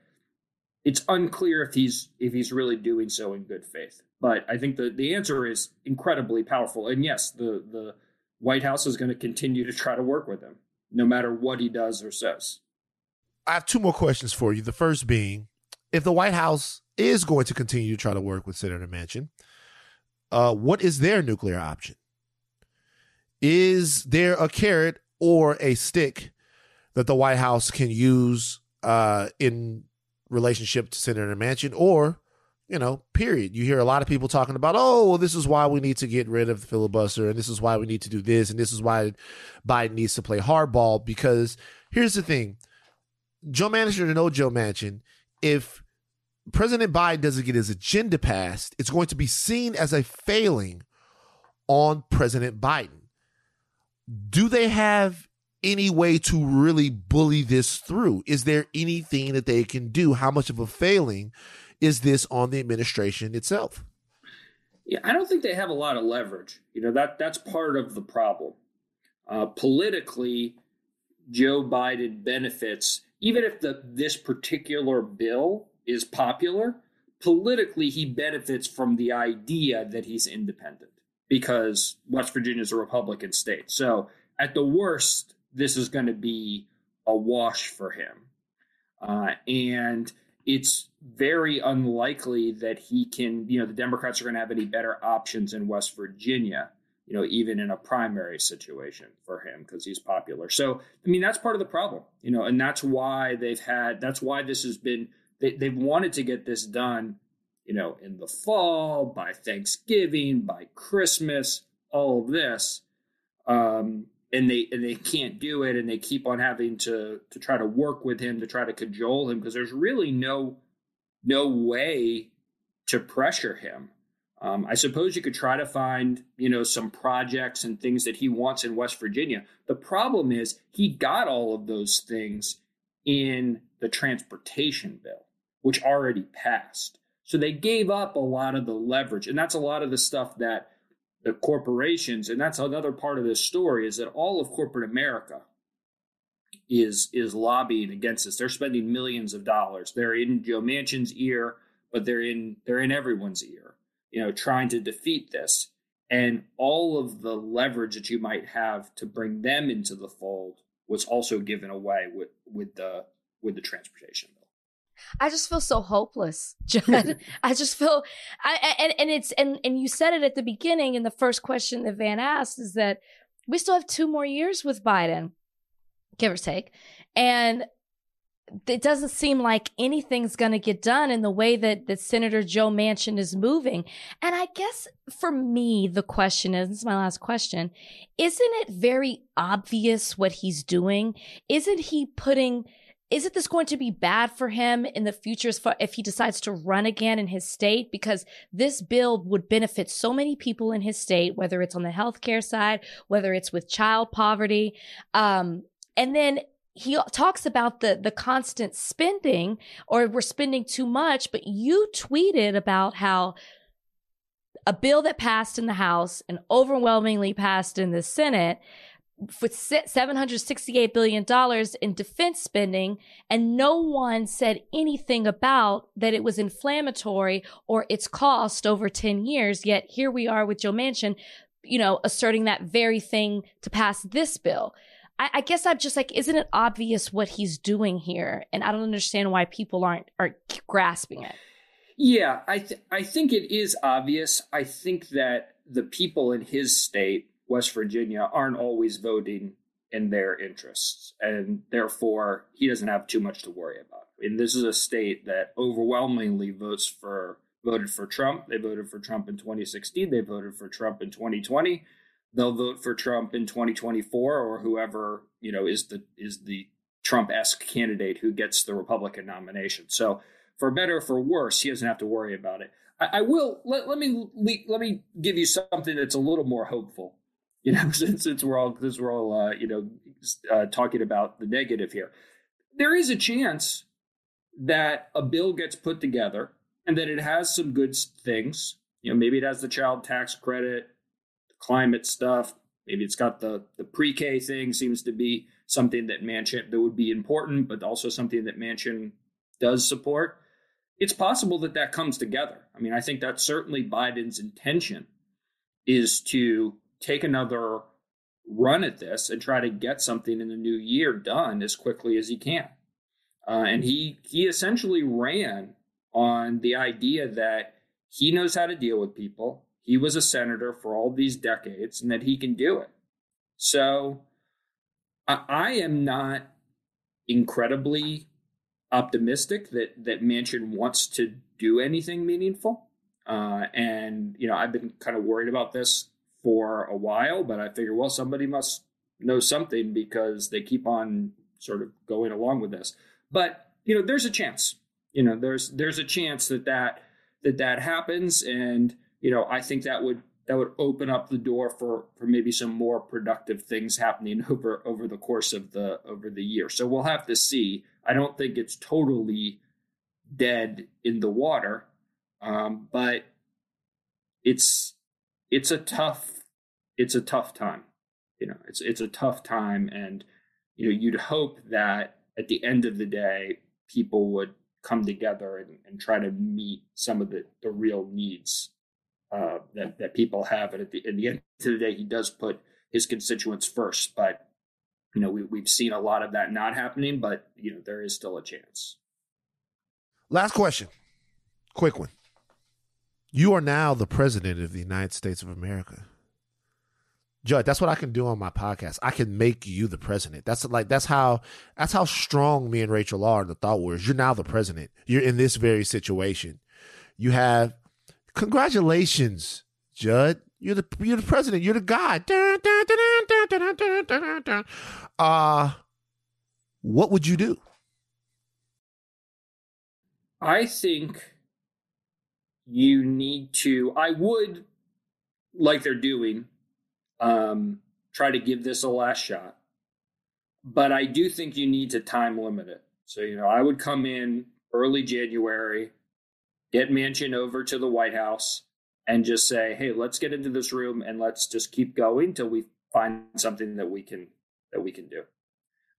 Speaker 5: it's unclear if he's if he's really doing so in good faith. But I think the the answer is incredibly powerful. And yes, the the White House is going to continue to try to work with him, no matter what he does or says.
Speaker 1: I have two more questions for you. The first being, if the White House is going to continue to try to work with Senator Manchin, uh, what is their nuclear option? Is there a carrot or a stick that the White House can use uh, in relationship to Senator Manchin or, you know, period. You hear a lot of people talking about, oh, well, this is why we need to get rid of the filibuster and this is why we need to do this and this is why Biden needs to play hardball because here's the thing. Joe Manchin or no Joe Manchin, if President Biden doesn't get his agenda passed, it's going to be seen as a failing on President Biden. Do they have any way to really bully this through? Is there anything that they can do? How much of a failing is this on the administration itself?
Speaker 5: Yeah, I don't think they have a lot of leverage. You know that that's part of the problem. Uh, politically, Joe Biden benefits even if the this particular bill is popular. Politically, he benefits from the idea that he's independent because West Virginia is a Republican state. So at the worst, this is going to be a wash for him. Uh, and it's very unlikely that he can, you know, the Democrats are going to have any better options in West Virginia, you know, even in a primary situation for him because he's popular. So, I mean, that's part of the problem, you know, and that's why they've had, that's why this has been, they, they've wanted to get this done, you know, in the fall, by Thanksgiving, by Christmas, all of this. Um, and they and they can't do it and they keep on having to to try to work with him to try to cajole him because there's really no no way to pressure him. Um, i suppose you could try to find you know some projects and things that he wants in west virginia. The problem is he got all of those things in the transportation bill which already passed. So they gave up a lot of the leverage and that's a lot of the stuff that the corporations, and that's another part of this story, is that all of corporate America is is lobbying against this. They're spending millions of dollars. They're in Joe Manchin's ear, but they're in they're in everyone's ear, you know, trying to defeat this. And all of the leverage that you might have to bring them into the fold was also given away with with the with the transportation
Speaker 2: I just feel so hopeless. (laughs) (laughs) I just feel, I, and, and it's, and, and you said it at the beginning in the first question that Van asked is that we still have two more years with Biden, give or take. And it doesn't seem like anything's going to get done in the way that, that Senator Joe Manchin is moving. And I guess for me, the question is, this is my last question. Isn't it very obvious what he's doing? Isn't he putting, isn't this going to be bad for him in the future if he decides to run again in his state? Because this bill would benefit so many people in his state, whether it's on the healthcare side, whether it's with child poverty. Um, and then he talks about the the constant spending or we're spending too much, but you tweeted about how a bill that passed in the House and overwhelmingly passed in the Senate with $768 billion in defense spending, and no one said anything about that it was inflammatory or its cost over 10 years. Yet here we are with Joe Manchin, you know, asserting that very thing to pass this bill. I, I guess I'm just like, isn't it obvious what he's doing here? And I don't understand why people aren't are grasping it.
Speaker 5: Yeah, I th- I think it is obvious. I think that the people in his state West Virginia aren't always voting in their interests. And therefore, he doesn't have too much to worry about. And this is a state that overwhelmingly votes for voted for Trump. They voted for Trump in 2016. They voted for Trump in 2020. They'll vote for Trump in 2024 or whoever, you know, is the is the Trump-esque candidate who gets the Republican nomination. So for better or for worse, he doesn't have to worry about it. I, I will let, let me let me give you something that's a little more hopeful you know, (laughs) since, since we're all since we're all uh, you know uh, talking about the negative here, there is a chance that a bill gets put together and that it has some good things. You know, maybe it has the child tax credit, climate stuff. Maybe it's got the the pre-K thing. Seems to be something that Manchin that would be important, but also something that Manchin does support. It's possible that that comes together. I mean, I think that's certainly Biden's intention is to take another run at this and try to get something in the new year done as quickly as he can. Uh, and he he essentially ran on the idea that he knows how to deal with people. He was a senator for all these decades, and that he can do it. So I, I am not incredibly optimistic that that Manchin wants to do anything meaningful. Uh, and you know, I've been kind of worried about this for a while, but I figure, well, somebody must know something because they keep on sort of going along with this. But you know, there's a chance. You know, there's there's a chance that that that that happens, and you know, I think that would that would open up the door for for maybe some more productive things happening (laughs) over over the course of the over the year. So we'll have to see. I don't think it's totally dead in the water, um, but it's it's a tough it's a tough time. You know, it's it's a tough time, and you know you'd hope that at the end of the day, people would come together and, and try to meet some of the the real needs uh, that that people have. And at the, at the end of the day, he does put his constituents first. But you know, we, we've seen a lot of that not happening. But you know, there is still a chance.
Speaker 1: Last question, quick one. You are now the president of the United States of America. Judd, that's what I can do on my podcast. I can make you the president. That's like that's how that's how strong me and Rachel are in the thought wars. You're now the president. You're in this very situation. You have congratulations, Judd. You're the you're the president. You're the guy. Uh what would you do?
Speaker 5: I think you need to I would like they're doing um, try to give this a last shot. But I do think you need to time limit it. So, you know, I would come in early January, get Manchin over to the White House, and just say, hey, let's get into this room and let's just keep going till we find something that we can that we can do.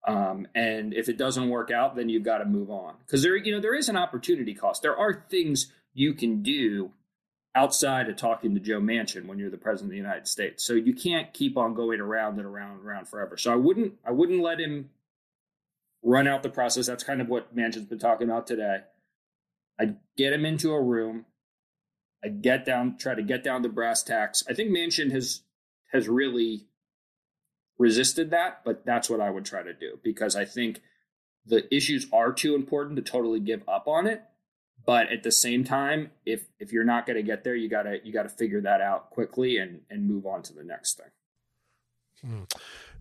Speaker 5: Um, and if it doesn't work out, then you've got to move on because there, you know, there is an opportunity cost. There are things you can do outside of talking to Joe Manchin when you're the president of the United States. So you can't keep on going around and around and around forever. So I wouldn't I wouldn't let him run out the process. That's kind of what Manchin's been talking about today. I'd get him into a room. I'd get down, try to get down the brass tacks. I think Manchin has has really resisted that, but that's what I would try to do because I think the issues are too important to totally give up on it but at the same time if if you're not going to get there you got to you got to figure that out quickly and and move on to the next thing.
Speaker 1: Hmm.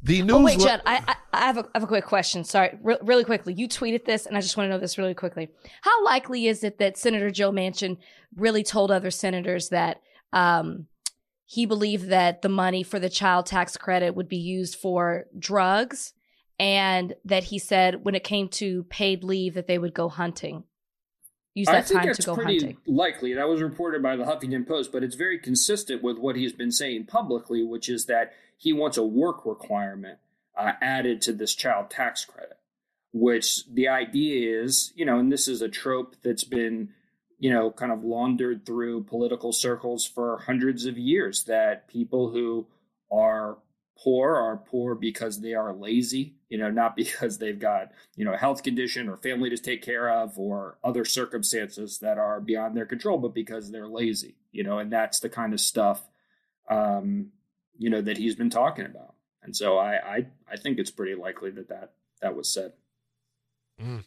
Speaker 1: the news
Speaker 2: oh wait judd I, I, I have a, I have a quick question. Sorry Re- really quickly. You tweeted this and i just want to know this really quickly. How likely is it that senator joe manchin really told other senators that um, he believed that the money for the child tax credit would be used for drugs and that he said when it came to paid leave that they would go hunting use that
Speaker 5: I think
Speaker 2: time
Speaker 5: that's
Speaker 2: to go
Speaker 5: pretty
Speaker 2: hunting.
Speaker 5: likely. That was reported by the Huffington Post, but it's very consistent with what he's been saying publicly, which is that he wants a work requirement uh, added to this child tax credit. Which the idea is, you know, and this is a trope that's been, you know, kind of laundered through political circles for hundreds of years that people who are poor are poor because they are lazy, you know, not (laughs) because they've got, you know, a health condition or family to take care of or other circumstances that are beyond their control, but because they're lazy, you know, and that's the kind of stuff, um, you know, that he's been talking about. And so I, I, I think it's pretty likely that that, that was said.
Speaker 1: Mm.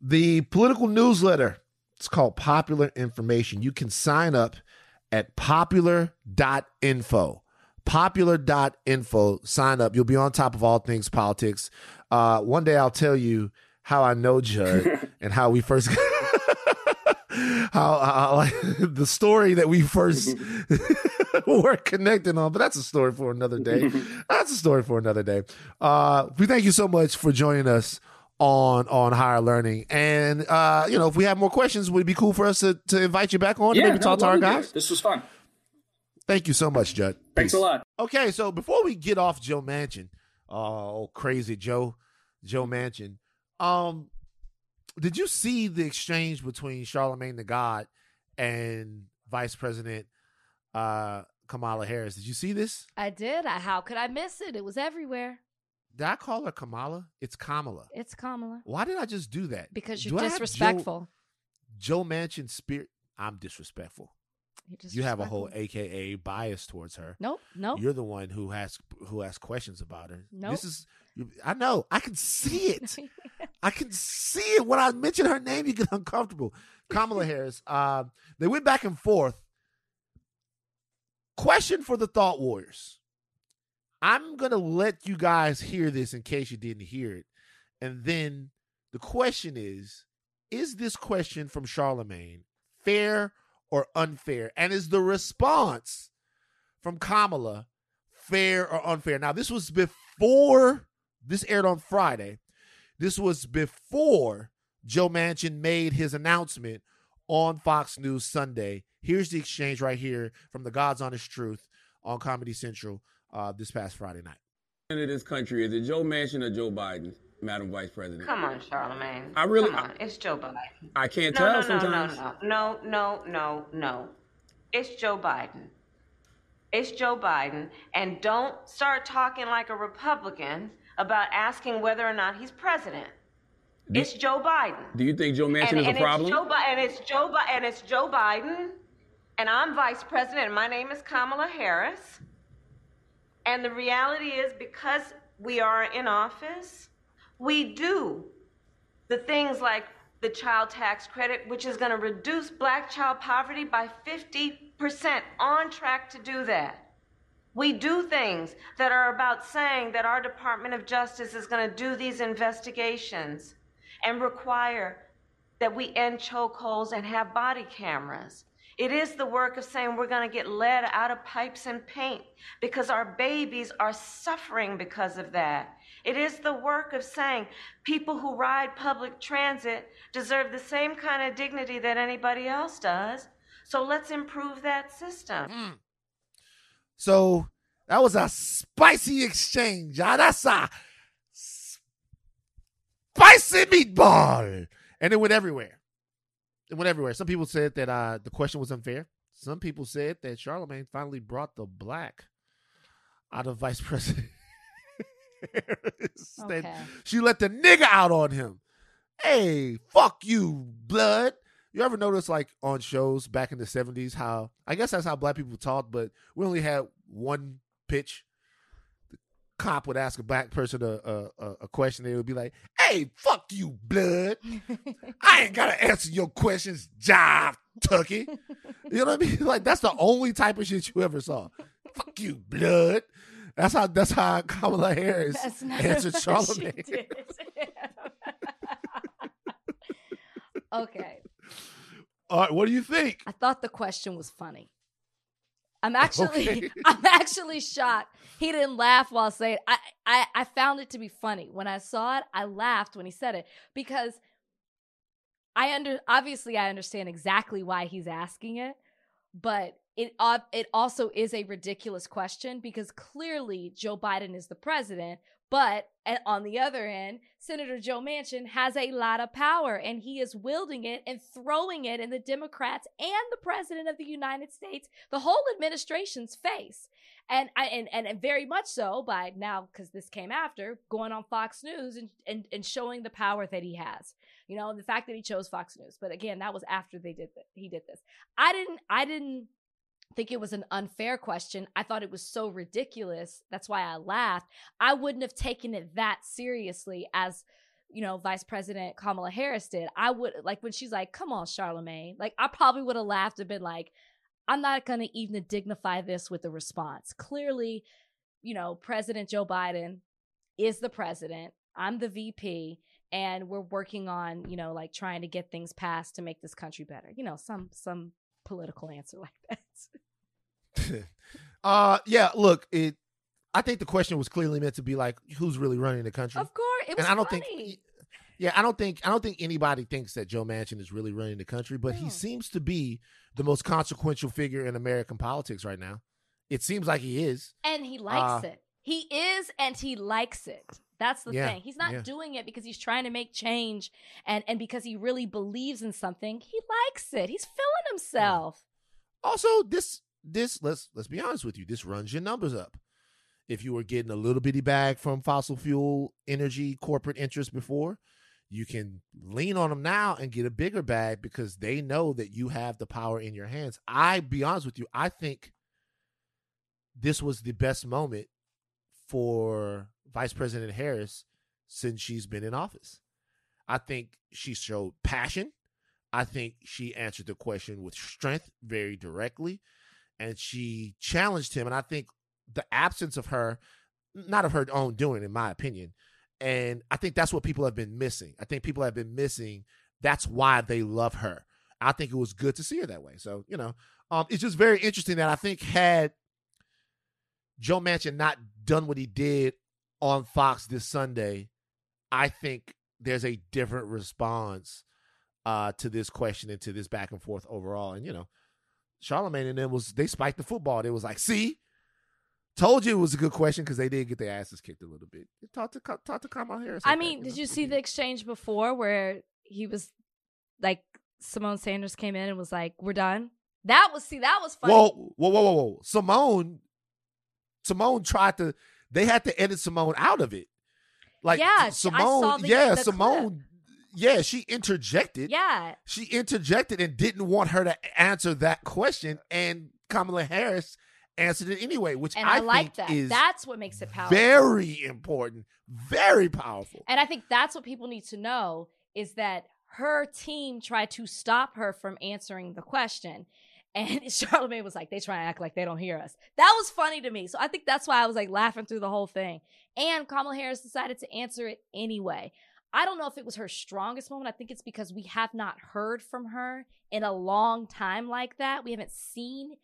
Speaker 1: The political newsletter, it's called Popular Information. You can sign up at popular.info popular.info. Sign up. You'll be on top of all things politics. Uh, one day I'll tell you how I know Judd (laughs) and how we first (laughs) how, how (laughs) the story that we first were connected on, but that's a story for another day. That's a story for another day. Uh, we thank you so much for joining us on on higher learning. And uh, you know, if we have more questions, would it be cool for us to, to invite you back on
Speaker 5: yeah,
Speaker 1: to maybe
Speaker 5: no,
Speaker 1: talk to our guys?
Speaker 5: This was fun.
Speaker 1: Thank you so much, Judd.
Speaker 5: Thanks
Speaker 1: Peace.
Speaker 5: a lot.
Speaker 1: Okay, so before we get off Joe Manchin, oh crazy Joe, Joe Manchin, um, did you see the exchange between Charlemagne the God and Vice President uh Kamala Harris? Did you see this?
Speaker 2: I did. I, how could I miss it? It was everywhere.
Speaker 1: Did I call her Kamala? It's Kamala.
Speaker 2: It's Kamala.
Speaker 1: Why did I just do that?
Speaker 2: Because you're
Speaker 1: I have
Speaker 2: disrespectful.
Speaker 1: Joe, Joe Manchin spirit. I'm disrespectful. You have a whole. AKA bias towards her.
Speaker 2: Nope. Nope.
Speaker 1: You're the one who has who has questions about her.
Speaker 2: Nope.
Speaker 1: This is I know. I can see (laughs) it. I can see it. When I mention her name, you get (laughs) uncomfortable. Kamala (laughs) Harris. Uh, they went back and forth. Question for the Thought Warriors. I'm gonna let you guys hear this in case you didn't hear it, and then the question is: Is this question from Charlemagne fair or unfair? And is the response from Kamala fair or unfair? Now, this was before this aired on Friday. This was before Joe Manchin made his announcement on Fox News Sunday. Here's the exchange right here from the God's Honest Truth on Comedy Central uh, this past Friday night.
Speaker 6: Of this country is it Joe Manchin or Joe Biden, Madam Vice President?
Speaker 7: Come on, Charlemagne.
Speaker 6: I really-
Speaker 7: Come on. It's Joe Biden.
Speaker 6: I can't
Speaker 7: No,
Speaker 6: tell
Speaker 7: no, no,
Speaker 6: sometimes.
Speaker 7: no, no, no, no, no, no. It's Joe Biden. It's Joe Biden. And don't start talking like a Republican about asking whether or not he's president.
Speaker 6: Do-
Speaker 7: It's Joe Biden.
Speaker 6: Do you think Joe Manchin
Speaker 7: and,
Speaker 6: is a problem?
Speaker 7: Joe and it's Joe Bi- and it's Joe Biden, and I'm vice president, and my name is Kamala Harris. And the reality is, because we are in office, we do the things like the child tax credit, which is going to reduce black child poverty by 50%, on track to do that. We do things that are about saying that our Department of Justice is going to do these investigations and require that we end chokeholds and have body cameras. It is the work of saying we're going to get lead out of pipes and paint because our babies are suffering because of that. It is the work of saying people who ride public transit deserve the same kind of dignity that anybody else does. So let's improve that system.
Speaker 1: So that was a spicy exchange. Ah, That's a spicy meatball. And it went everywhere. It went everywhere. Some people said that uh, the question was unfair. Some people said that Charlemagne finally brought the black out of Vice President. That
Speaker 2: Okay.
Speaker 1: She let the nigga out on him. Hey, fuck you, blood. You ever notice like on shows back in the 70s how I guess that's how black people talked, but we only had one pitch. The cop would ask a black person a a, a- question, they would be like, Hey, fuck you, blood. (laughs) I ain't gotta answer your questions, jive tucky. You know what I mean? (laughs) Like that's the only type of shit you ever saw. Fuck you, blood. That's how that's how Kamala Harris
Speaker 2: That's not
Speaker 1: answered Charlemagne. (laughs)
Speaker 2: okay.
Speaker 1: All right, what do you think?
Speaker 2: I thought the question was funny. I'm actually
Speaker 1: Okay. (laughs)
Speaker 2: I'm actually shocked. He didn't laugh while saying I, I I found it to be funny. When I saw it, I laughed when he said it because I under obviously I understand exactly why he's asking it, but it uh, it also is a ridiculous question because clearly Joe Biden is the president, but on the other end, Senator Joe Manchin has a lot of power and he is wielding it and throwing it in the Democrats and the president of the United States, the whole administration's face. And and, and, very much so by now, because this came after, going on Fox News and, and, and showing the power that he has. You know, the fact that he chose Fox News. But again, that was after they did that he did this. I didn't I didn't think it was an unfair question. I thought it was so ridiculous. That's why I laughed. I wouldn't have taken it that seriously as you know, Vice President Kamala Harris did. I would like when she's like, "Come on, Charlemagne." Like I probably would have laughed and been like, "I'm not going to even dignify this with a response." Clearly, you know, President Joe Biden is the president. I'm the VP and we're working on, you know, like trying to get things passed to make this country better. You know, some some political answer like that. (laughs)
Speaker 1: uh yeah, look, it I think the question was clearly meant to be like who's really running the country.
Speaker 2: Of course, it was
Speaker 1: and I don't
Speaker 2: funny.
Speaker 1: think Yeah, I don't think I don't think anybody thinks that Joe Manchin is really running the country, but he seems to be the most consequential figure in American politics right now. It seems like he is.
Speaker 2: and he likes
Speaker 1: Uh,
Speaker 2: it. He is and he likes it. That's the
Speaker 1: Yeah,
Speaker 2: thing. He's not
Speaker 1: yeah.
Speaker 2: doing it because he's trying to make change and and because he really believes in something. He likes it. He's feeling himself.
Speaker 1: Also, this this let's let's be honest with you, this runs your numbers up. If you were getting a little bitty bag from fossil fuel energy corporate interests before, you can lean on them now and get a bigger bag because they know that you have the power in your hands. I be honest with you, I think this was the best moment for Vice President Harris since she's been in office. I think she showed passion. I think she answered the question with strength very directly and she challenged him. And I think the absence of her, not of her own doing, in my opinion, and I think that's what people have been missing. I think people have been missing. That's why they love her. I think it was good to see her that way. So, you know, um, it's just very interesting that I think had Joe Manchin not done what he did on Fox this Sunday, I think there's a different response uh, to this question and to this back and forth overall. And you know, Charlemagne and them was they spiked the football. They was like, "See, told you it was a good question because they did get their asses kicked a little bit." Talk to talk to Kamala Harris.
Speaker 2: I mean,
Speaker 1: that,
Speaker 2: did
Speaker 1: know?
Speaker 2: you see the exchange before where he was like Symone Sanders came in and was like, "We're done." That was see, that was funny.
Speaker 1: Whoa, whoa, whoa, whoa, whoa! Symone, Symone tried to. They had to edit Symone out of it. Like
Speaker 2: Yeah, Symone, the-
Speaker 1: yeah,
Speaker 2: the
Speaker 1: Symone, yeah, she interjected.
Speaker 2: yeah,
Speaker 1: she interjected and didn't want her to answer that question, and Kamala Harris answered it anyway, which
Speaker 2: and I,
Speaker 1: I,
Speaker 2: like
Speaker 1: think
Speaker 2: that.
Speaker 1: is
Speaker 2: That's what makes it powerful.
Speaker 1: very important, very powerful.
Speaker 2: And I think that's what people need to know is that her team tried to stop her from answering the question. And (laughs) Charlemagne was like, they try to act like they don't hear us. That was funny to me. So I think that's why I was like laughing through the whole thing. And Kamala Harris decided to answer it anyway. I don't know if it was her strongest moment. I think it's because we have not heard from her in a long time like that. We haven't seen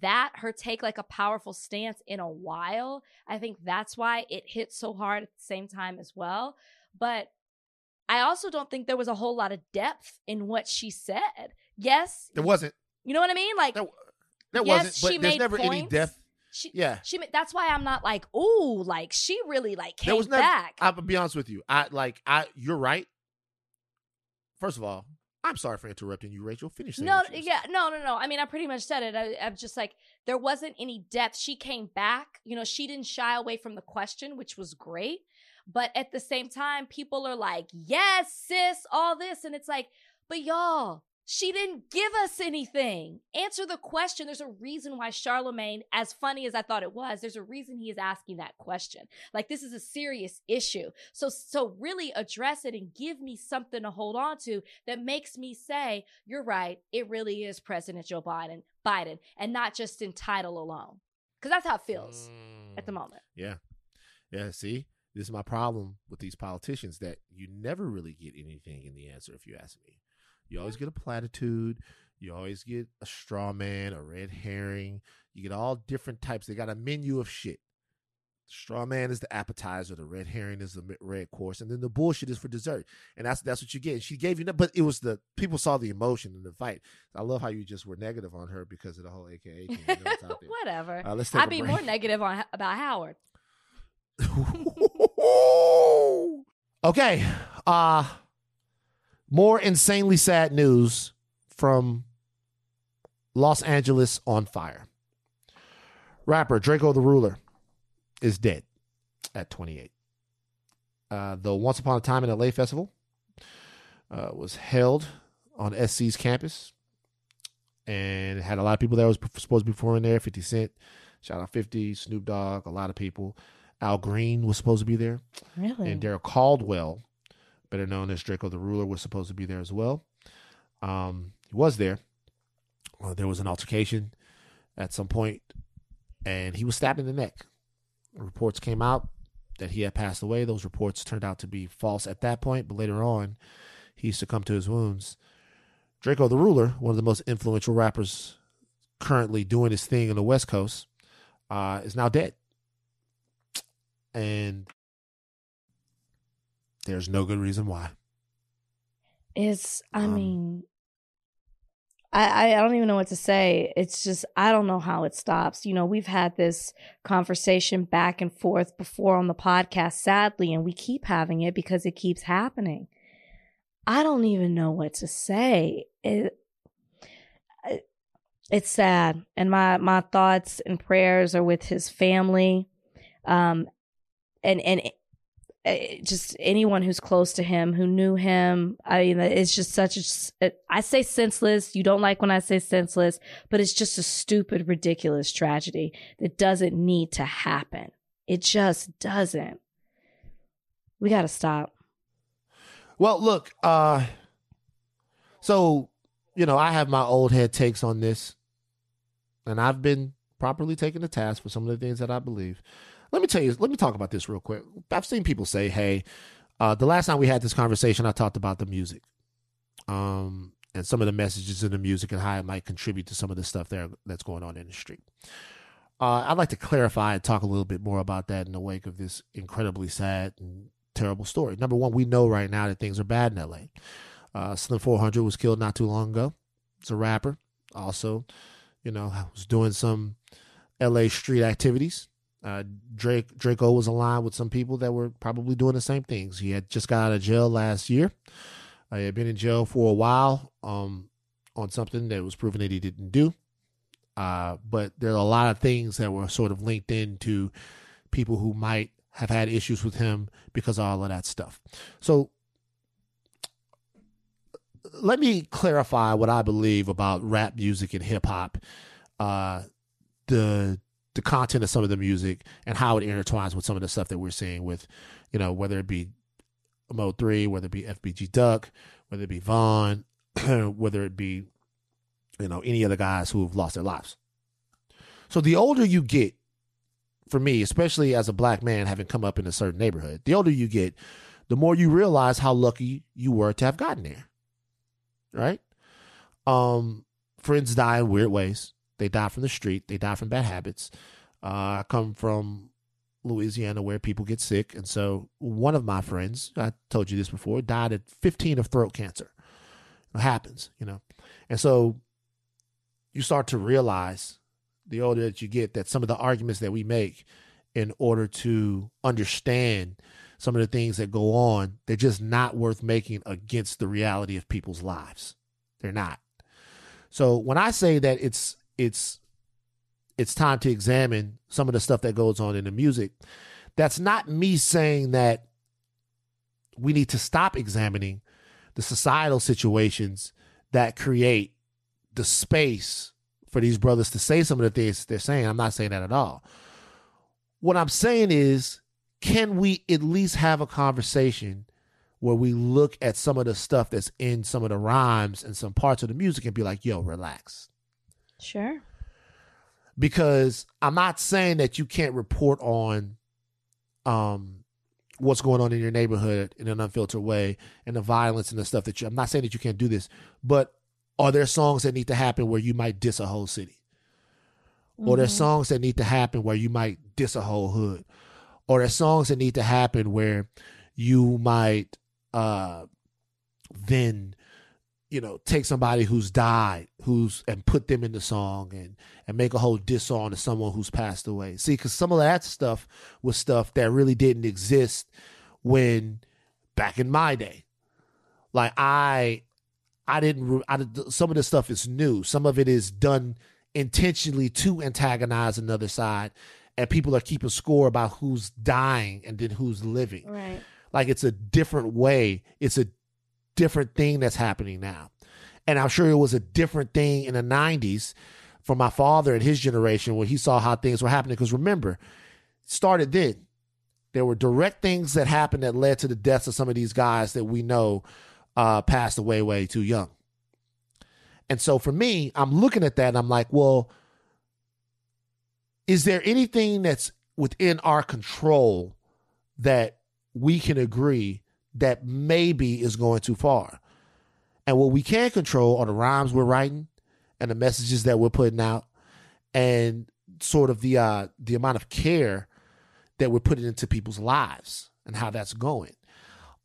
Speaker 2: that, her take like a powerful stance in a while. I think that's why it hit so hard at the same time as well. But I also don't think there was a whole lot of depth in what she said. Yes,
Speaker 1: There wasn't.
Speaker 2: You know what I mean? Like
Speaker 1: There, there
Speaker 2: Yes,
Speaker 1: wasn't. But
Speaker 2: she
Speaker 1: there's
Speaker 2: made
Speaker 1: never any
Speaker 2: points.
Speaker 1: depth.
Speaker 2: she,
Speaker 1: Yeah.
Speaker 2: she. That's why I'm not like, ooh, like she really like came
Speaker 1: There was never.
Speaker 2: back.
Speaker 1: I'll be honest with you. I like. I. You're right. First of all, I'm sorry for interrupting you, Rachel. Finish.
Speaker 2: No,
Speaker 1: what you were
Speaker 2: yeah, no, no, no. I mean, I pretty much said it. I, I'm just like, there wasn't any depth. She came back. You know, she didn't shy away from the question, which was great. But at the same time, people are like, yes, sis, all this. And it's like, but y'all, she didn't give us anything. Answer the question. There's a reason why Charlemagne, as funny as I thought it was, there's a reason he is asking that question. Like this is a serious issue. So so really address it and give me something to hold on to that makes me say, you're right, it really is President Joe Biden, Biden, and not just in title alone. Cuz that's how it feels at the mm. moment.
Speaker 1: Yeah. Yeah. See, this is my problem with these politicians that you never really get anything in the answer if you ask me. You always get a platitude. You always get a straw man, a red herring. You get all different types. They got a menu of shit. Straw man is the appetizer. The red herring is the red course, and then the bullshit is for dessert. And that's that's what you get. And She gave you, but it was the people saw the emotion in the fight. I love how you just were negative on her because of the whole AKA. Thing. You know it's out (laughs) there.
Speaker 2: Whatever.
Speaker 1: Uh, let's take
Speaker 2: I'd be
Speaker 1: break.
Speaker 2: more negative on about Howard. (laughs)
Speaker 1: okay. Uh more insanely sad news from Los Angeles on fire. Rapper Drakeo the Ruler is dead at 28. Uh, the Once Upon a Time in LA festival uh, was held on SC's campus and had a lot of people that was supposed to be performing there 50 Cent, shout out 50, Snoop Dogg, a lot of people. Al Green was supposed to be there.
Speaker 2: Really?
Speaker 1: And Darrell Caldwell, better known as Drakeo the Ruler, was supposed to be there as well. Um, he was there. Uh, there was an altercation at some point, and he was stabbed in the neck. Reports came out that he had passed away. Those reports turned out to be false at that point, but later on, he succumbed to his wounds. Drakeo the Ruler, one of the most influential rappers currently doing his thing on the West Coast, uh, is now dead. And there's no good reason why.
Speaker 2: It's, I
Speaker 1: Um,
Speaker 2: mean, I, I don't even know what to say. It's just, I don't know how it stops. You know, we've had this conversation back and forth before on the podcast, sadly, and we keep having it because it keeps happening. I don't even know what to say. It, I- it's sad. And my, my thoughts and prayers are with his family. Um, and, and just anyone who's close to him who knew him i mean it's just such a uh, i say senseless you don't like when i say senseless but it's just a stupid ridiculous tragedy that doesn't need to happen. It just doesn't. We gotta stop.
Speaker 1: Well, look, uh so you know, I have my old head takes on this, and I've been properly taken to task for some of the things that I believe. Let me tell you, let me talk about this real quick. I've seen people say, "Hey, uh, the last time we had this conversation, I talked about the music, um, and some of the messages in the music and how it might contribute to some of the stuff there that's going on in the street." Uh, I'd like to clarify and talk a little bit more about that in the wake of this incredibly sad and terrible story. Number one, we know right now that things are bad in LA. Uh, Slim 400 was killed not too long ago. It's a rapper. Also, you know, was doing some LA street activities. Uh, Drake Drakeo was aligned with some people that were probably doing the same things. He had just got out of jail last year. Uh, he had been in jail for a while um, on something that was proven that he didn't do. Uh, but there are a lot of things that were sort of linked into people who might have had issues with him because of all of that stuff. So let me clarify what I believe about rap music and hip hop, uh, the the content of some of the music and how it intertwines with some of the stuff that we're seeing with, you know, whether it be Mo3, whether it be FBG Duck, whether it be Von, (clears throat) whether it be, you know, any other guys who have lost their lives. So the older you get, for me, especially as a black man having come up in a certain neighborhood, the older you get, the more you realize how lucky you were to have gotten there. Right? Um, friends die in weird ways. They die from the street. They die from bad habits. Uh, I come from Louisiana where people get sick, and so one of my friends, I told you this before, died at 15 of throat cancer. It happens, you know, and so you start to realize the older that you get that some of the arguments that we make in order to understand some of the things that go on, they're just not worth making against the reality of people's lives. They're not. So when I say that it's it's it's time to examine some of the stuff that goes on in the music, that's not me saying that we need to stop examining the societal situations that create the space for these brothers to say some of the things they're saying. I'm not saying that at all. What I'm saying is, can we at least have a conversation where we look at some of the stuff that's in some of the rhymes and some parts of the music and be like, yo, relax.
Speaker 2: Sure.
Speaker 1: Because I'm not saying that you can't report on um what's going on in your neighborhood in an unfiltered way and the violence and the stuff that you I'm not saying that you can't do this, but are there songs that need to happen where you might diss a whole city? Mm-hmm. Or there's songs that need to happen where you might diss a whole hood? Or there's songs that need to happen where you might uh then you know take somebody who's died who's and put them in the song and and make a whole diss song to someone who's passed away see because some of that stuff was stuff that really didn't exist when back in my day like i I didn't. I, some of the stuff is new. Some of it is done intentionally to antagonize another side, and people are keeping score about who's dying and then who's living.
Speaker 2: Right.
Speaker 1: Like it's a different way. It's a different thing that's happening now, and I'm sure it was a different thing in the '90s for my father and his generation when he saw how things were happening. Because remember, started then. There were direct things that happened that led to the deaths of some of these guys that we know uh, passed away way too young. And so for me, I'm looking at that and I'm like, well, is there anything that's within our control that we can agree that maybe is going too far? And what we can control are the rhymes we're writing and the messages that we're putting out and sort of the uh the amount of care that we're putting into people's lives and how that's going.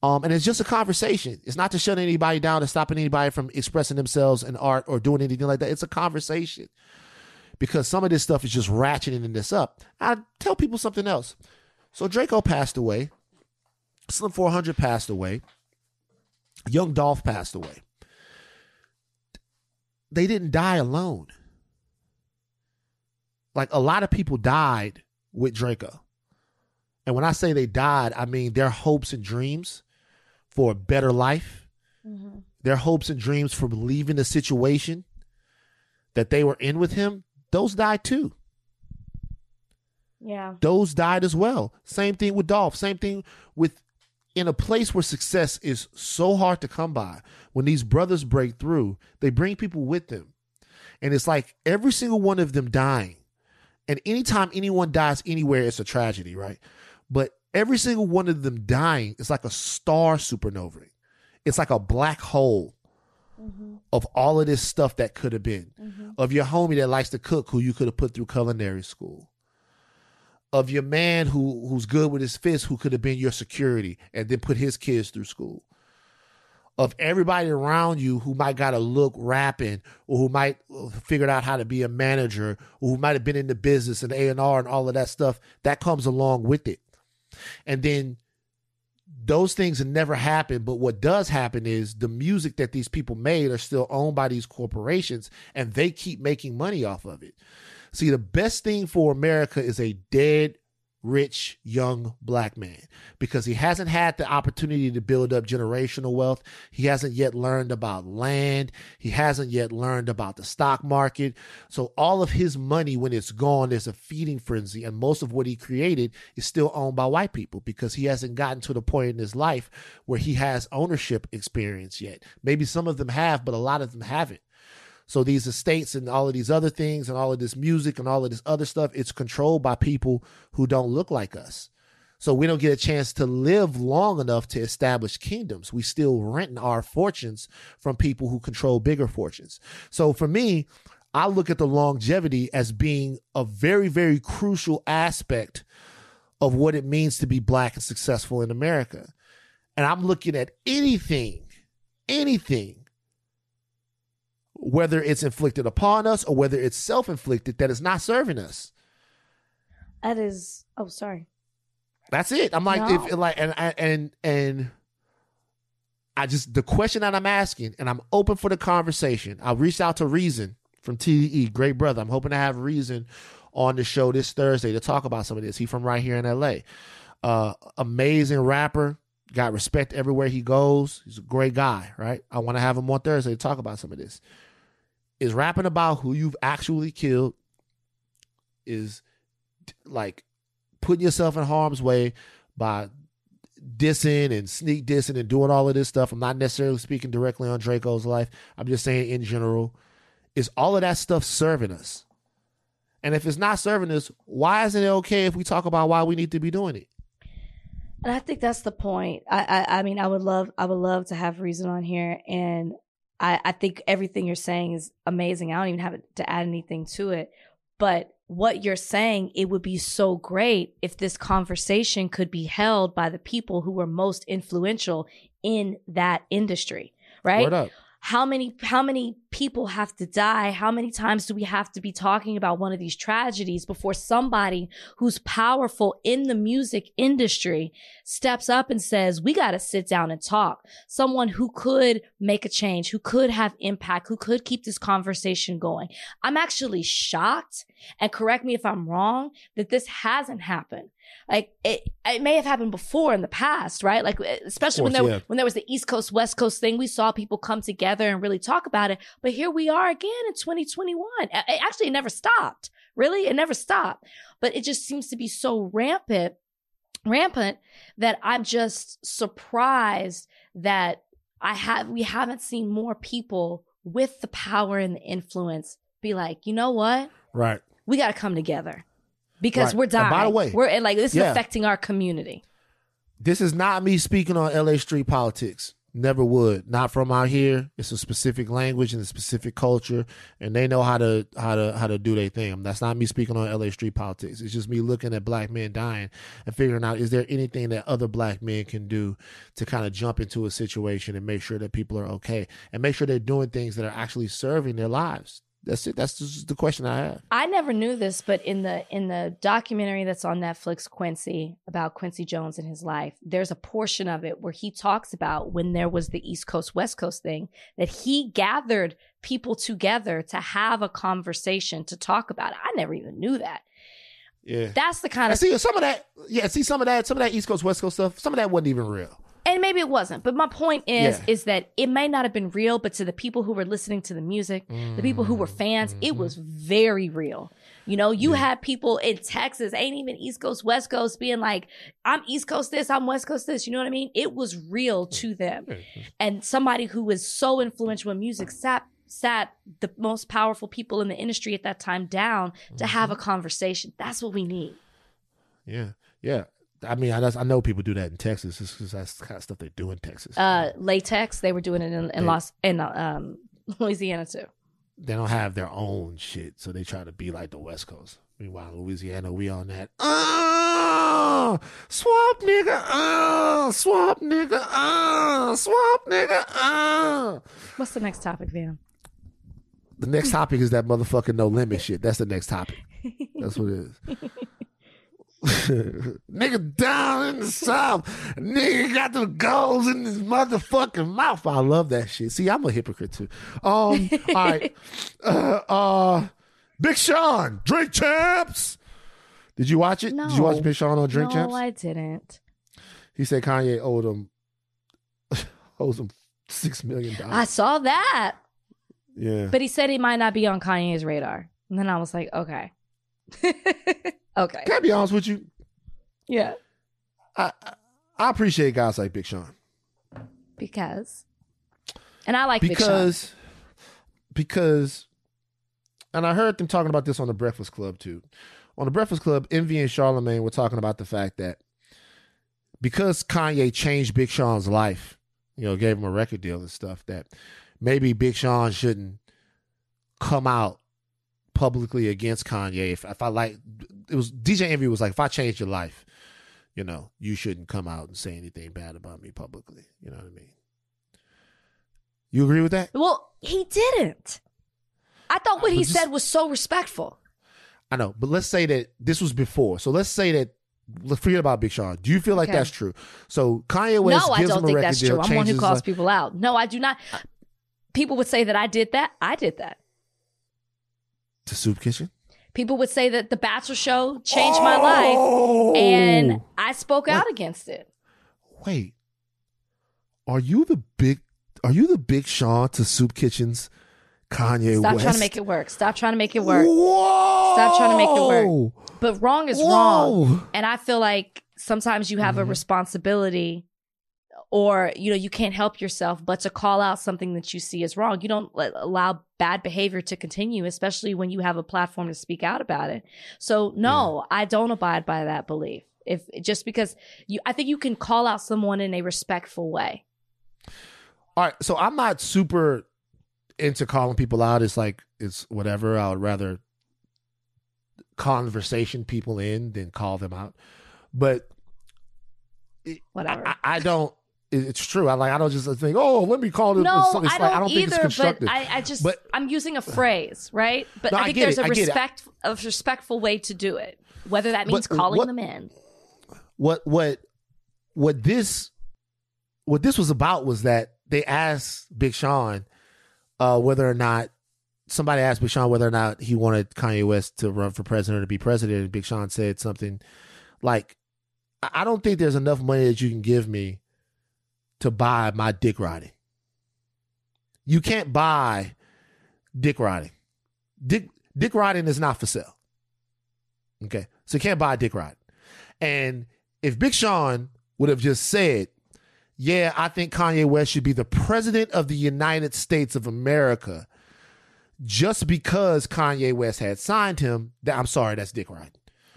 Speaker 1: Um, and it's just a conversation. It's not to shut anybody down or stopping anybody from expressing themselves in art or doing anything like that. It's a conversation because some of this stuff is just ratcheting this up. I tell people something else. So Drakeo passed away. Slim 400 passed away. Young Dolph passed away. They didn't die alone. Like a lot of people died with Drakeo. And when I say they died, I mean their hopes and dreams for a better life, mm-hmm. their hopes and dreams for leaving the situation that they were in with him, those died too.
Speaker 2: Yeah.
Speaker 1: Those died as well. Same thing with Dolph. Same thing with in a place where success is so hard to come by. When these brothers break through, they bring people with them. And it's like every single one of them dying. And anytime anyone dies anywhere, it's a tragedy, right? But every single one of them dying is like a star supernova. It's like a black hole mm-hmm. of all of this stuff that could have been. Mm-hmm. of your homie that likes to cook who you could have put through culinary school of your man who who's good with his fist who could have been your security and then put his kids through school of everybody around you who might got a look rapping or who might uh, figured out how to be a manager or who might have been in the business and A&R and all of that stuff that comes along with it and then those things never happen. but what does happen is the music that these people made are still owned by these corporations and they keep making money off of it see the best thing for america is a dead rich young black man because he hasn't had the opportunity to build up generational wealth. He hasn't yet learned about land. He hasn't yet learned about the stock market. So all of his money, when it's gone, there's a feeding frenzy. And most of what he created is still owned by white people because he hasn't gotten to the point in his life where he has ownership experience yet. Maybe some of them have, but a lot of them haven't. So these estates and all of these other things and all of this music and all of this other stuff, it's controlled by people who don't look like us. So we don't get a chance to live long enough to establish kingdoms. We still rent our fortunes from people who control bigger fortunes. So for me, I look at the longevity as being a very, very crucial aspect of what it means to be black and successful in America. And I'm looking at anything, anything whether it's inflicted upon us or whether it's self inflicted, that is not serving us.
Speaker 2: That is. Oh, sorry.
Speaker 1: That's it. I'm like,
Speaker 2: No.
Speaker 1: if like, and and and I just the question that I'm asking, and I'm open for the conversation. I reached out to Reason from TDE, great brother. I'm hoping to have Reason on the show this Thursday to talk about some of this. He from right here in LA. Uh, amazing rapper, got respect everywhere he goes. He's a great guy, right? I want to have him on Thursday to talk about some of this. Is rapping about who you've actually killed is like putting yourself in harm's way by dissing and sneak dissing and doing all of this stuff. I'm not necessarily speaking directly on Drakeo's life. I'm just saying in general. Is all of that stuff serving us? And if it's not serving us, why isn't it okay if we talk about why we need to be doing it?
Speaker 2: And I think that's the point. I, I, I mean, I would love, I would love to have reason on here, and I, I think everything you're saying is amazing. I don't even have to add anything to it, but what you're saying, it would be so great if this conversation could be held by the people who were most influential in that industry, right? How many how many people have to die? How many times do we have to be talking about one of these tragedies before somebody who's powerful in the music industry steps up and says we got to sit down and talk. Someone who could make a change who could have impact who could keep this conversation going. I'm actually shocked and correct me if i'm wrong that this hasn't happened like it, it may have happened before in the past, right? Like especially when there
Speaker 1: yeah.
Speaker 2: when there was the East Coast West Coast thing, we saw people come together and really talk about it. But here we are again in 2021. A- it- Actually, it never stopped. Really, it never stopped. But it just seems to be so rampant, rampant that I'm just surprised that I have we haven't seen more people with the power and the influence be like, you know what?
Speaker 1: Right.
Speaker 2: We got to come together because
Speaker 1: Right.
Speaker 2: we're
Speaker 1: And
Speaker 2: dying.
Speaker 1: by the way-
Speaker 2: we're and like this is
Speaker 1: Yeah.
Speaker 2: affecting our community.
Speaker 1: This is not me speaking on LA street politics. Never would. Not from out here. It's a specific language and a specific culture, and they know how to how to how to do their thing. That's not me speaking on LA street politics. It's just me looking at black men dying and figuring out is there anything that other black men can do to kind of jump into a situation and make sure that people are okay and make sure they're doing things that are actually serving their lives. That's it. That's just the question I have.
Speaker 2: I never knew this, but in the in the documentary that's on Netflix, Quincy about Quincy Jones and his life, there's a portion of it where he talks about when there was the East Coast West Coast thing that he gathered people together to have a conversation to talk about it. I never even knew that.
Speaker 1: Yeah.
Speaker 2: That's the kind
Speaker 1: And
Speaker 2: of
Speaker 1: see some of that. Yeah. See some of that. Some of that East Coast West Coast stuff. Some of that wasn't even real.
Speaker 2: And maybe it wasn't but my point is
Speaker 1: Yeah.
Speaker 2: is that it may not have been real but to the people who were listening to the music the people who were mm-hmm. fans it mm-hmm. was very real. You know you had people in texas ain't even east coast west coast being like i'm east coast this i'm west coast this you know what i mean? It was real to them. And somebody who was so influential in music sat sat the most powerful people in the industry at that time down to mm-hmm. have a conversation. That's what we need.
Speaker 1: Yeah, yeah. I mean, I, I know people do that in Texas. It's 'cause that's the kind of stuff they do in Texas.
Speaker 2: uh latex they were doing it in, in
Speaker 1: They-
Speaker 2: los in um (laughs) louisiana too
Speaker 1: they don't have their own shit, so they try to be like the West Coast. Meanwhile, Louisiana, we on that. Uh, swamp nigga, uh, swamp nigga, uh, swamp nigga, uh.
Speaker 2: What's the next topic, Van?
Speaker 1: The next topic is that motherfucking no limit shit. That's the next topic. That's what it is. (laughs) (laughs) nigga down in the south. Nigga got the goals in his motherfucking mouth. I love that shit. See, I'm a hypocrite too. Um, all right. (laughs) Uh, uh, Big Sean, Drink Champs. Did you watch it?
Speaker 2: No.
Speaker 1: Did you watch Big Sean on Drink
Speaker 2: no,
Speaker 1: Champs?
Speaker 2: No, I didn't.
Speaker 1: He said Kanye owed him (laughs) owes him six million dollars.
Speaker 2: I saw that,
Speaker 1: Yeah.
Speaker 2: but he said he might not be on Kanye's radar. And then I was like, okay, okay,
Speaker 1: Can I be honest with you?
Speaker 2: yeah,
Speaker 1: I I- appreciate guys like Big Sean
Speaker 2: because, and I like Big Sean.
Speaker 1: because because and I heard them talking about this on the Breakfast Club too. On the Breakfast Club, Envy and Charlemagne were talking about the fact that because Kanye changed Big Sean's life, you know, gave him a record deal and stuff, that maybe Big Sean shouldn't come out publicly against Kanye. If if I like it was DJ Envy was like, if I changed your life, you know, you shouldn't come out and say anything bad about me publicly. You know what I mean? You agree with that?
Speaker 2: Well, he didn't. I thought what
Speaker 1: But
Speaker 2: he
Speaker 1: just-
Speaker 2: said was so respectful.
Speaker 1: I know, but let's say that this was before. So let's say that let's forget about Big Sean. Do you feel like
Speaker 2: Okay.
Speaker 1: that's true? So Kanye West
Speaker 2: no, I
Speaker 1: gives
Speaker 2: don't
Speaker 1: him a
Speaker 2: think
Speaker 1: record
Speaker 2: that's
Speaker 1: deal,
Speaker 2: true. I'm one who calls people out. No, I do not. People would say that I did that. I did that.
Speaker 1: To Soup Kitchen.
Speaker 2: People would say that the Bachelor show changed my life, and I spoke out against it.
Speaker 1: Wait, are you the big? Are you the Big Sean to Soup Kitchen's Kanye
Speaker 2: Stop
Speaker 1: West?
Speaker 2: trying to make it work. Stop trying to make it work.
Speaker 1: Whoa!
Speaker 2: Stop trying to make it work. But wrong is wrong. And I feel like sometimes you have a
Speaker 1: Mhm.
Speaker 2: responsibility or you know you can't help yourself but to call out something that you see is wrong. You don't allow bad behavior to continue especially when you have a platform to speak out about it. So no, I don't abide by that belief. If just because you I think you can call out someone in a respectful way.
Speaker 1: All right, so I'm not super into calling people out. It's like it's whatever. I would rather conversation people in than call them out. But
Speaker 2: Whatever.
Speaker 1: I, I don't. It- It's true. I like. I don't just think. Oh, let me call it.
Speaker 2: No,
Speaker 1: it's, it's
Speaker 2: I
Speaker 1: like,
Speaker 2: don't,
Speaker 1: I don't think
Speaker 2: either.
Speaker 1: it's constructive.
Speaker 2: But I, I just
Speaker 1: But-
Speaker 2: I'm using a phrase, right? But
Speaker 1: No,
Speaker 2: I
Speaker 1: I
Speaker 2: think
Speaker 1: get
Speaker 2: there's
Speaker 1: it.
Speaker 2: a
Speaker 1: I
Speaker 2: respect, a respectful way to do it. Whether that means
Speaker 1: But
Speaker 2: calling
Speaker 1: what-
Speaker 2: them in.
Speaker 1: what what what this what this was about was that they asked Big Sean uh, whether or not somebody asked Big Sean whether or not he wanted Kanye West to run for president or to be president, and Big Sean said something like, "I I don't think there's enough money that you can give me to buy my dick riding. You can't buy dick riding. Dick dick riding is not for sale. Okay, so you can't buy dick riding. And if Big Sean would have just said, Yeah, I think Kanye West should be the president of the United States of America just because Kanye West had signed him, that I'm sorry, that's dick riding.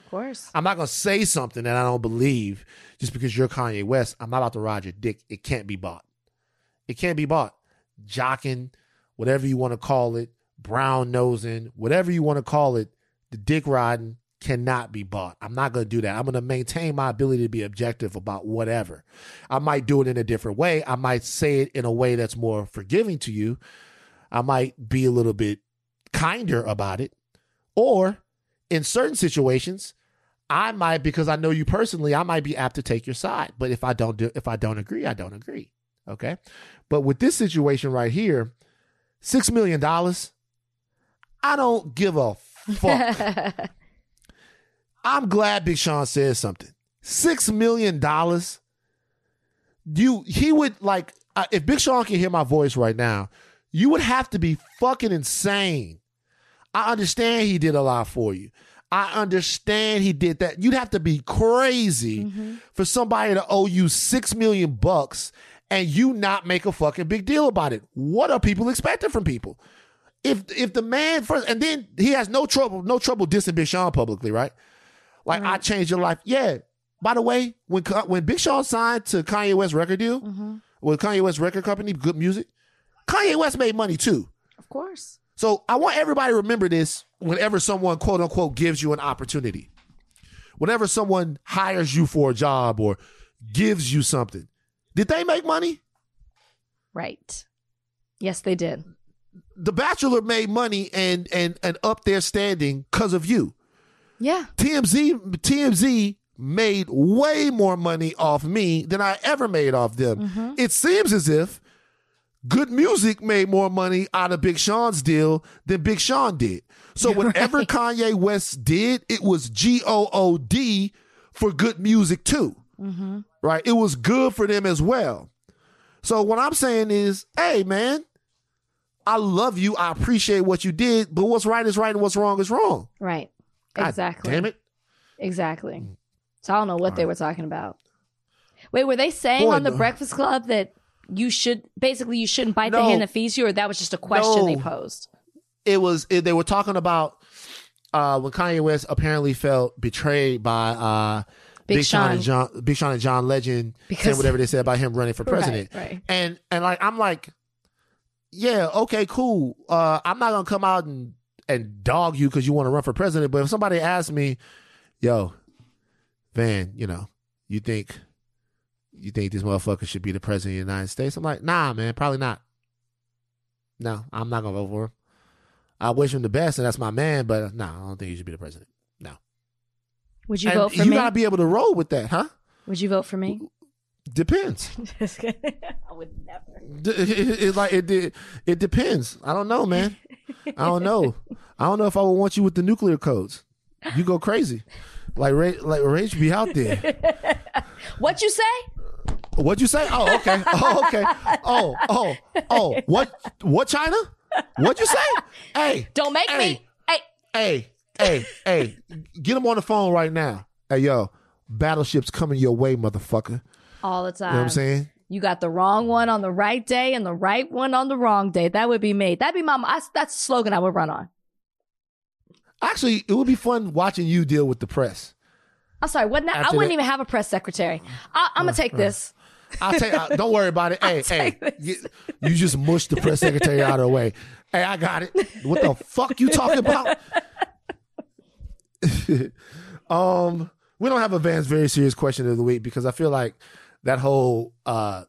Speaker 2: Of course.
Speaker 1: I'm not gonna say something that I don't believe just because you're Kanye West. I'm not about to ride your dick. It can't be bought. It can't be bought. Jocking, whatever you want to call it, brown nosing, whatever you want to call it, the dick riding cannot be bought. I'm not gonna do that. I'm gonna maintain my ability to be objective about whatever. I might do it in a different way. I might say it in a way that's more forgiving to you. I might be a little bit kinder about it. Or in certain situations, I might because I know you personally, I might be apt to take your side. But if I don't do if I don't agree, I don't agree. Okay? But with this situation right here, 6 million dollars, I don't give a fuck. (laughs) I'm glad Big Sean said something. 6 million dollars you he would like uh, if Big Sean can hear my voice right now, you would have to be fucking insane. I understand he did a lot for you. I understand he did that. You'd have to be crazy mm-hmm. for somebody to owe you six million bucks and you not make a fucking big deal about it. What are people expecting from people? If if the man first and then he has no trouble, no trouble dissing Big Sean publicly, right? Like I changed your life. Yeah. By the way, when when Big Sean signed to Kanye West record deal mm-hmm. with Kanye West record company, Good Music, Kanye West made money too.
Speaker 2: Of course.
Speaker 1: So I want everybody to remember this whenever someone quote unquote gives you an opportunity. Whenever someone hires you for a job or gives you something, did they make money?
Speaker 2: Right. Yes, they did.
Speaker 1: The Bachelor made money and and and up their standing because of you.
Speaker 2: Yeah.
Speaker 1: TMZ TMZ made way more money off me than I ever made off them. Mm-hmm. It seems as if good music made more money out of Big Sean's deal than Big Sean did. So whatever Kanye West did, it was G O O D for good music too. Mm-hmm. Right? It was good for them as well. So what I'm saying is, hey man, I love you. I appreciate what you did, but what's right is right and what's wrong is wrong.
Speaker 2: Right.
Speaker 1: God
Speaker 2: exactly.
Speaker 1: Damn it.
Speaker 2: Exactly. So I don't know what they were talking about. Wait, were they saying
Speaker 1: Boy,
Speaker 2: on the
Speaker 1: no.
Speaker 2: Breakfast Club that you should basically you shouldn't bite the hand that feeds you, or that was just a question they posed?
Speaker 1: it was it, they were talking about uh when Kanye West apparently felt betrayed by uh
Speaker 2: Big
Speaker 1: Big, Sean. and John Big Sean and John Legend
Speaker 2: Because-
Speaker 1: saying whatever they said about him running for
Speaker 2: Right,
Speaker 1: president.
Speaker 2: right.
Speaker 1: And and like I'm like, yeah, okay, cool. Uh I'm not gonna come out and and dog you because you want to run for president, but if somebody asks me, yo, Van, you know, you think you think this motherfucker should be the president of the United States? I'm like, nah, man, probably not. No, I'm not gonna vote for him. I wish him the best, and that's my man. But no, I don't think he should be the president. No,
Speaker 2: Would you
Speaker 1: And
Speaker 2: vote for
Speaker 1: you
Speaker 2: me?
Speaker 1: You gotta be able to roll with that, huh?
Speaker 2: Would you vote for me?
Speaker 1: Depends. (laughs) (laughs)
Speaker 2: I would never.
Speaker 1: It, it- it- like it, it, it depends. I don't know, man. I don't know. I don't know if I would want you with the nuclear codes. You go crazy, like Ray, like Rage be out there. (laughs)
Speaker 2: What you say?
Speaker 1: What'd you say? Oh, okay. Oh, okay. Oh, oh, oh. What? What? China? What'd you say? Hey,
Speaker 2: Don't make
Speaker 1: Hey.
Speaker 2: me. Hey,
Speaker 1: hey, hey, hey. Get him on the phone right now. Hey, yo, battleships coming your way, motherfucker.
Speaker 2: all the time.
Speaker 1: You know what I'm saying?
Speaker 2: You got the wrong one on the right day and the right one on the wrong day. That would be me. That'd be my. I, that's a slogan I would run on.
Speaker 1: Actually, it would be fun watching you deal with the press.
Speaker 2: I'm sorry. What? I
Speaker 1: After
Speaker 2: wouldn't
Speaker 1: that-
Speaker 2: even have a press secretary. I, I'm gonna take uh, uh. this.
Speaker 1: I'll take. uh, don't worry about it. Hey, hey, you, you just mushed the press secretary out of the way. Hey, I got it. What the fuck you talking about? (laughs) um, we don't have a Van's very serious question of the week because I feel like that whole uh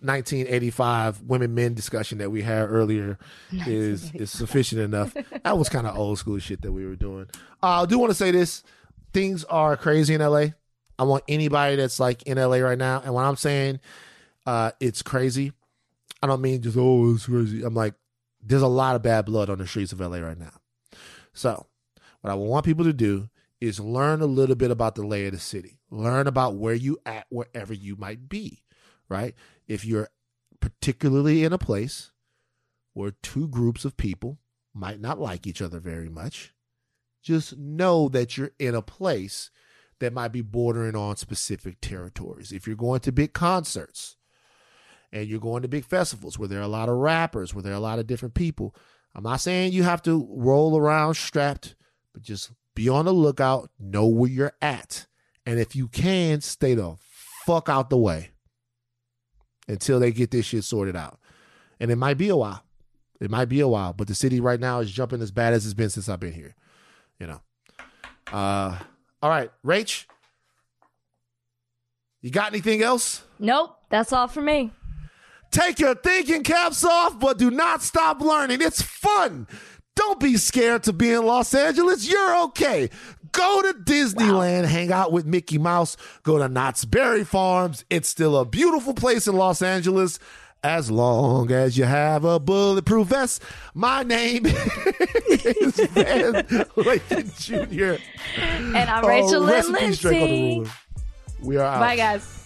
Speaker 1: 1985 women men discussion that we had earlier is is sufficient enough. That was kind of old school shit that we were doing. Uh, I do want to say this: things are crazy in LA. I want anybody that's like in LA right now, and when I'm saying uh, it's crazy, I don't mean just oh it's crazy. I'm like, there's a lot of bad blood on the streets of LA right now. So, what I want people to do is learn a little bit about the lay of the city. Learn about where you at wherever you might be, right? If you're particularly in a place where two groups of people might not like each other very much, just know that you're in a place that might be bordering on specific territories. If you're going to big concerts and you're going to big festivals where there are a lot of rappers, where there are a lot of different people, I'm not saying you have to roll around strapped, but just be on the lookout, know where you're at. And if you can, stay the fuck out the way until they get this shit sorted out. And it might be a while. It might be a while, but the city right now is jumping as bad as it's been since I've been here. You know. Uh all right, Rach. You got anything else?
Speaker 2: Nope. That's all for me.
Speaker 1: Take your thinking caps off, but do not stop learning. It's fun. Don't be scared to be in Los Angeles. You're okay. Go to Disneyland, hang out with Mickey Mouse, go to Knott's Berry Farms. It's still a beautiful place in Los Angeles as long as you have a bulletproof vest. My name (laughs) is Van Lathan Jr.
Speaker 2: And I'm
Speaker 1: Oh,
Speaker 2: Rachel Lynn
Speaker 1: rest in peace, Drake on the
Speaker 2: Lindsay.
Speaker 1: We are out.
Speaker 2: Bye, guys.